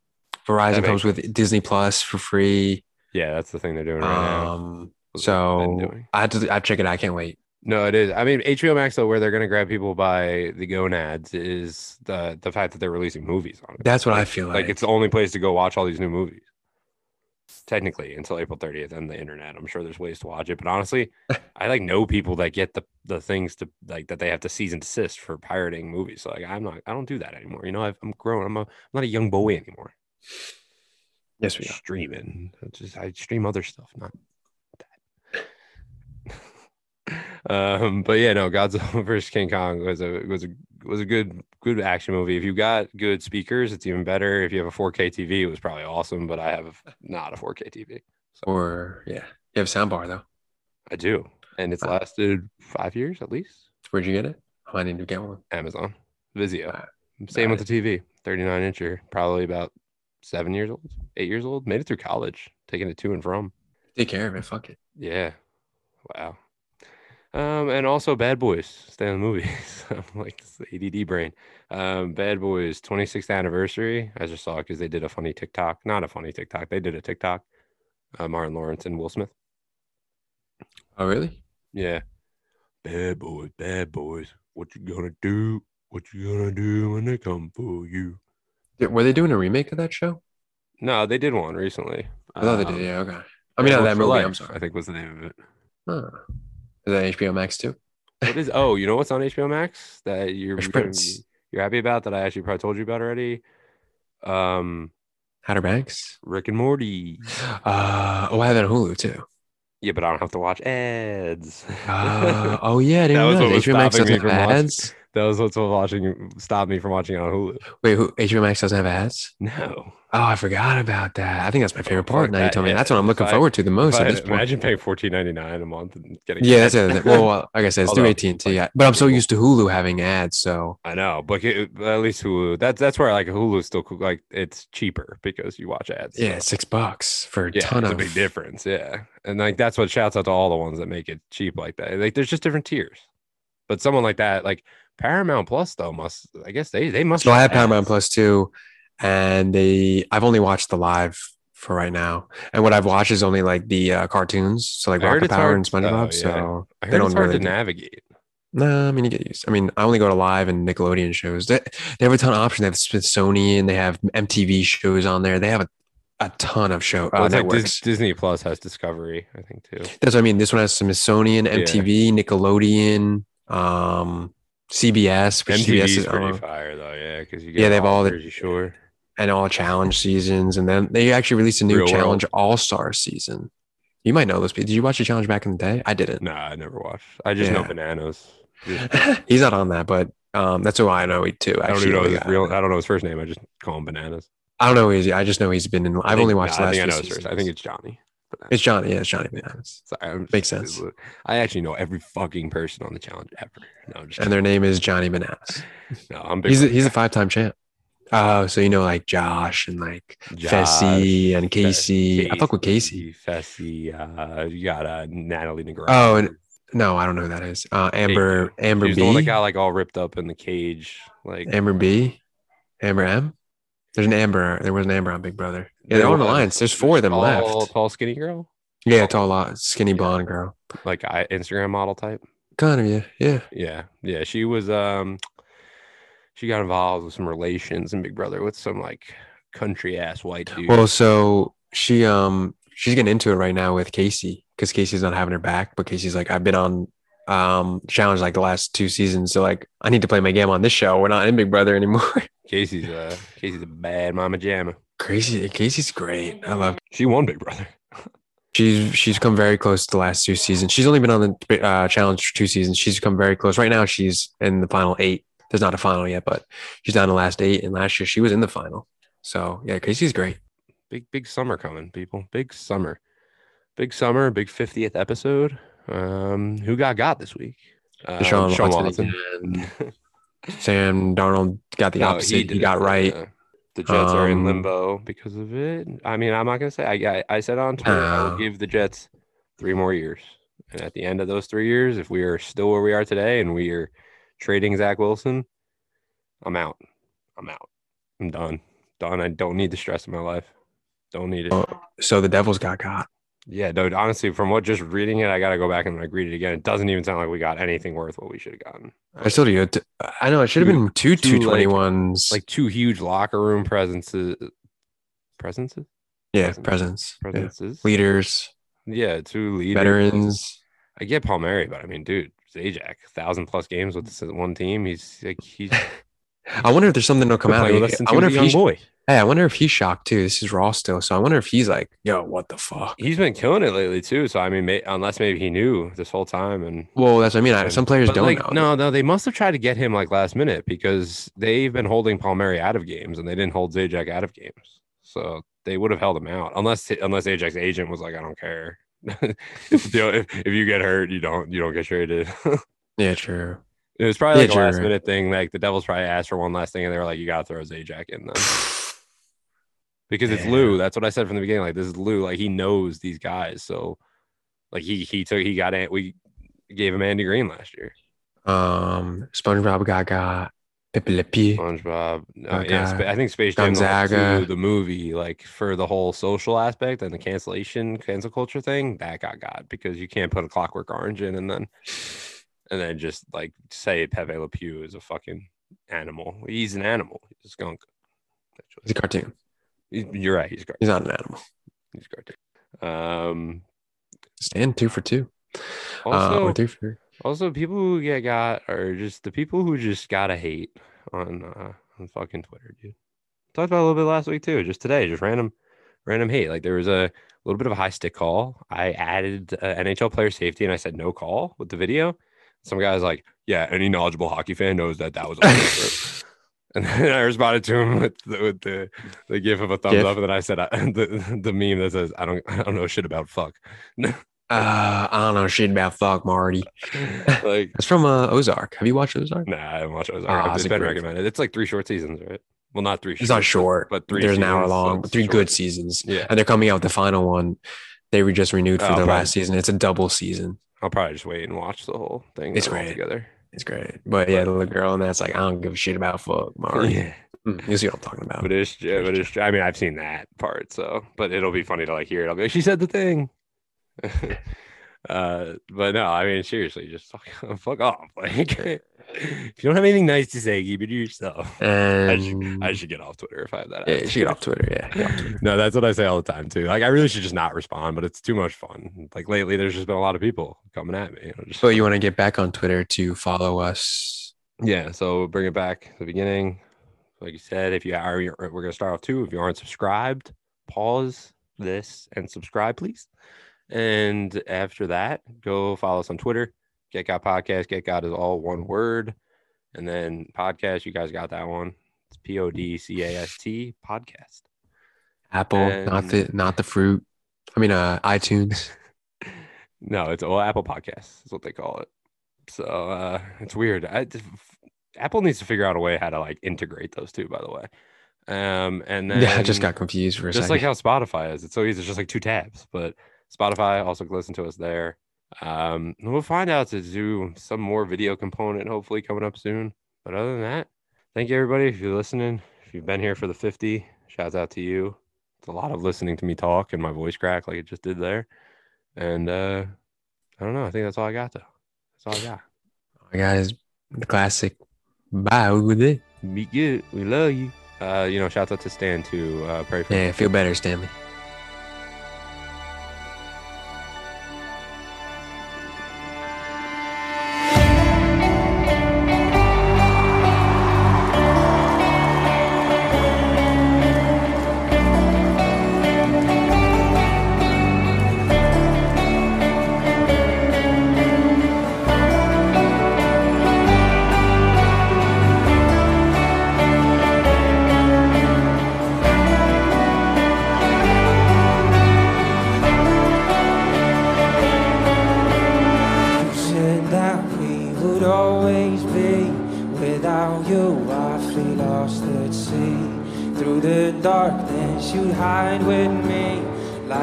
Verizon comes with Disney Plus for free. yeah, that's the thing they're doing right now. Um, That's what they've been so. I had to I check it. I can't wait. No, it is. I mean, HBO Max though, where they're gonna grab people by the gonads, is the the fact that they're releasing movies on it. That's what I feel like. like. it's the only place to go watch all these new movies. Technically, until April 30th and the internet. I'm sure there's ways to watch it, but honestly, I like know people that get the the things to like that they have to cease and desist for pirating movies. So like, I'm not. I don't do that anymore. You know, I've, I'm grown. I'm a. I'm not a young boy anymore. yes, we are. streaming. I just I stream other stuff, not that. Um, but yeah, no, Godzilla vs King Kong was a was a was a good good action movie. If you got good speakers, it's even better. If you have a 4K TV, it was probably awesome. But I have not a 4K TV. Or yeah, you have a soundbar though. I do, and it's Uh, lasted five years at least. Where'd you get it? I need to get one. Amazon Vizio. Uh, Same with nice. the TV, 39 incher, probably about seven years old, eight years old. Made it through college, taking it to and from. Take care of it. Fuck it. Yeah. Wow. Um, and also Bad Boys, stay on the movies. I'm like it's the ADD brain. Um, Bad Boys 26th anniversary. I just saw it because they did a funny TikTok. Not a funny TikTok. They did a TikTok. Uh, Martin Lawrence and Will Smith. Oh really? Yeah. Bad boys, bad boys. What you gonna do? What you gonna do when they come for you? Were they doing a remake of that show? No, they did one recently. I thought they Um, did. Yeah. Okay. I mean, not that movie. Life, I'm sorry. I think was the name of it. Huh. Is that HBO Max too? What is? Oh, you know what's on HBO Max that you're you're, Prince. you're happy about that I actually probably told you about already. Um, Outer Banks. Rick and Morty. Uh, oh, I have that on Hulu too. Yeah, but I don't have to watch ads. Uh, oh yeah, I didn't That know was HBO Max doesn't have from watching. That was what's watching stopped me from watching it on Hulu. Wait, who, HBO Max doesn't have ads? No, Oh, I forgot about that. I think that's my oh, favorite fuck part. Now you tell me yeah. that's what I'm If looking I- forward to the most at this point. imagine paying fourteen ninety nine a month and getting. Yeah, that's it. Well, well, like I said, it's through AT and T. But I'm so used to Hulu having ads, so I know, but it, at least Hulu. That's that's where like Hulu is still cool. Like it's cheaper because you watch ads. yeah, so. six bucks for a Yeah, ton it's of a big difference. Yeah, and like that's what shouts out to all the ones that make it cheap like that. Like there's just different tiers, but someone like that, like Paramount Plus, though, must I guess they they must. So I have ads. Paramount Plus too, and they I've only watched the live for right now, and what I've watched is only like the uh, cartoons, so like I Rocket Power hard- and SpongeBob. oh, yeah. So I they don't it's hard really to navigate. no, I mean you get used. I mean I only go to live and Nickelodeon shows. They, they have a ton of options. They have Smithsonian, they have MTV shows on there. They have a, a ton of show Well, uh, it's like networks. Disney Plus has Discovery, I think too. That's what I mean. This one has Smithsonian, MTV, Nickelodeon, um, CBS. CBS is pretty uh, fire though, yeah, because you get Yeah, they have all the- Jersey Shore. and all challenge seasons, and then they actually released a new Real challenge all star season. You might know those people. Did you watch the challenge back in the day? I didn't. Nah, I never watched. I just know bananas. Just- He's not on that, but um, that's who I know he too. I don't even know his guy. real. I don't know his first name. I just call him bananas. I don't know. Who he's, I just know he's been in. I've think- only watched the last I think I know his first. I think it's Johnny. It's Johnny. Yeah, it's Johnny Bananas. Sorry, I'm Makes sense. I actually know every fucking person on the challenge ever. No, And their name is Johnny Bananas. no, I'm big. He's a, he's a five time champ. Oh, so you know like Josh and like Josh, Fessy and Fe- Kaycee. I fuck with Kaycee. Fessy. Uh, you got uh, Natalie Negron. Oh, and No, I don't know who that is. Uh, Amber Amber She's B. the one that got like all ripped up in the cage. Like Amber B. Amber M. There's an Amber. There was an Amber on Big Brother. Yeah, they're on was. alliance. There's four of them tall, left. Tall, skinny girl, Yeah, tall, lot, skinny blonde girl. like I Instagram model type. Kind of, yeah, yeah. Yeah, yeah. She was um, she got involved with some relations in Big Brother with some like country ass white dude. Well, so she um she's getting into it right now with Kaycee because Kaycee's not having her back, but Kaycee's like, I've been on um challenge like the last two seasons, so like I need to play my game on this show. We're not in Big Brother anymore. Kaycee's uh, Kaycee's a bad mama jamma. Crazy, Kaycee's great. I love. She won Big Brother. She's she's come very close to the last two seasons. She's only been on the uh, challenge for two seasons. She's come very close. Right now, she's in the final eight. There's not a final yet, but she's down the last eight. And last year, she was in the final. So yeah, Kaycee's great. Big big summer coming, people. Big summer, big summer. Big fiftieth episode. Um, who got got this week? Deshaun Sean Watson again. Sam Darnold got the No, opposite. He, didn't. got right. Uh, the Jets are in Um, limbo because of it. I mean, I'm not gonna say. I I, I said on Twitter, I will give the Jets three more years, and at the end of those three years, if we are still where we are today and we are trading Zach Wilson, I'm out. I'm out. I'm done. Done. I don't need the stress in my life. Don't need it. Oh. So the Devils got got. Yeah, dude. Honestly, from what just reading it, I gotta go back and like read it again. It doesn't even sound like we got anything worth what we should have gotten. I still do. it. I know it should have been two two, twenty ones. Like two huge locker room presences. Presences. yeah, presence- presence, yeah. Presences. leaders, Yeah, two leaders. veterans. I get Palmieri, but I mean, dude, Zajac, thousand plus games with this one team. He's like he's I wonder if there's something that'll come out. with us I wonder if young he's. boy. Hey, I wonder if he's shocked too. This is Raw still, so I wonder if he's like, "Yo, what the fuck." He's been killing it lately too. So I mean, may, unless maybe he knew this whole time and. Well, that's what I mean. I, some players don't like, know. No, no, they must have tried to get him like last minute because they've been holding Palmieri out of games and they didn't hold Zajac out of games. So they would have held him out unless unless Zajac's agent was like, I don't care. if, the- if, if you get hurt, you don't you don't get traded. Yeah, true. it was probably Yeah, like a last minute thing. Like the Devils probably asked for one last thing and they were like, you gotta throw Zajac in them. because it's Lou. That's what I said from the beginning. Like this is Lou. Like he knows these guys. So like he he took he got it. We gave him Andy Greene last year. Um, SpongeBob got got Pepe Le Pew. SpongeBob. Uh, yeah, Spa- I think Space Jam the Gonzaga. the movie, like for the whole social aspect and the cancellation, cancel culture thing, that got got because you can't put a Clockwork Orange in and then and then just like say Pepe Le Pew is a fucking animal. He's an animal. He's a skunk. He's a cartoon. You're right. He's great. He's not an animal. He's cartoon. Um. Stand two for two. uh, Also, or three for three. Also, people who get got are just the people who just gotta hate on uh on fucking Twitter, dude. Talked about a little bit last week too. Just today, just random, random hate. Like there was a little bit of a high stick call. I added uh, NHL player safety and I said no call with the video. Some guy's like, yeah, any knowledgeable hockey fan knows that that was. And I responded to him with the, with the, the gif of a thumbs Gif? up, and then I said I, the the meme that says I don't I don't know shit about fuck. Uh, I don't know shit about fuck Marty. like It's from uh, Ozark. Have you watched Ozark? Nah, I haven't watched Ozark. Ah, it's been recommended. It's like three short seasons, right? Well, not three. It's not short, but three. There's an hour long, but three short. good seasons. Yeah, And they're coming out with the final one. They were just renewed for Oh, their probably. last season. It's a double season. I'll probably just wait and watch the whole thing. It's great. together. It's great. But yeah, the little girl and that's like, I don't give a shit about fuck Marty. Yeah, Mm, You see what I'm talking about. but it's yeah, but it's. I mean, I've seen that part, so but it'll be funny to like hear it. I'll be like, she said the thing. uh, but no, I mean, seriously, just fuck, fuck off. Like, if you don't have anything nice to say, keep it to yourself. I should, I um, should get off Twitter if I have that. yeah, you should get off Twitter. Yeah. off Twitter. no, that's what I say all the time too. Like I really should just not respond, but it's too much fun. Like lately, there's just been a lot of people coming at me. You know, just, So you want to get back on Twitter to follow us. yeah. So bring it back to the beginning. Like you said, if you are, we're gonna start off too. If you aren't subscribed, pause this and subscribe, please. And after that, go follow us on Twitter. Get Got Podcast. Get Got is all one word. And then podcast, you guys got that one. It's P O D C A S T podcast. Apple, not the not the fruit. I mean, uh, iTunes. no, it's all Apple Podcasts. Is what they call it. So uh, it's weird. I, Apple needs to figure out a way how to like integrate those two. By the way, um, and then yeah, I just got confused for a just second. like how Spotify is. It's so easy. It's just like two tabs. But Spotify also listen to us there. Um, we'll find out to do some more video component hopefully coming up soon. But other than that, thank you everybody if you're listening. If you've been here for the 50, shouts out to you. It's a lot of listening to me talk and my voice crack like it just did there. And uh I don't know. I think that's all I got though. That's all I got. All I got is the classic. Bye. With it. Be good. We love you. Uh, you know, shout out to Stan too. Uh, pray for Yeah, feel better, Stanley.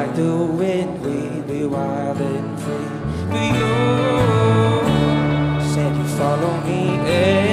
Like the wind, we'd be wild and free. But you said you follow me.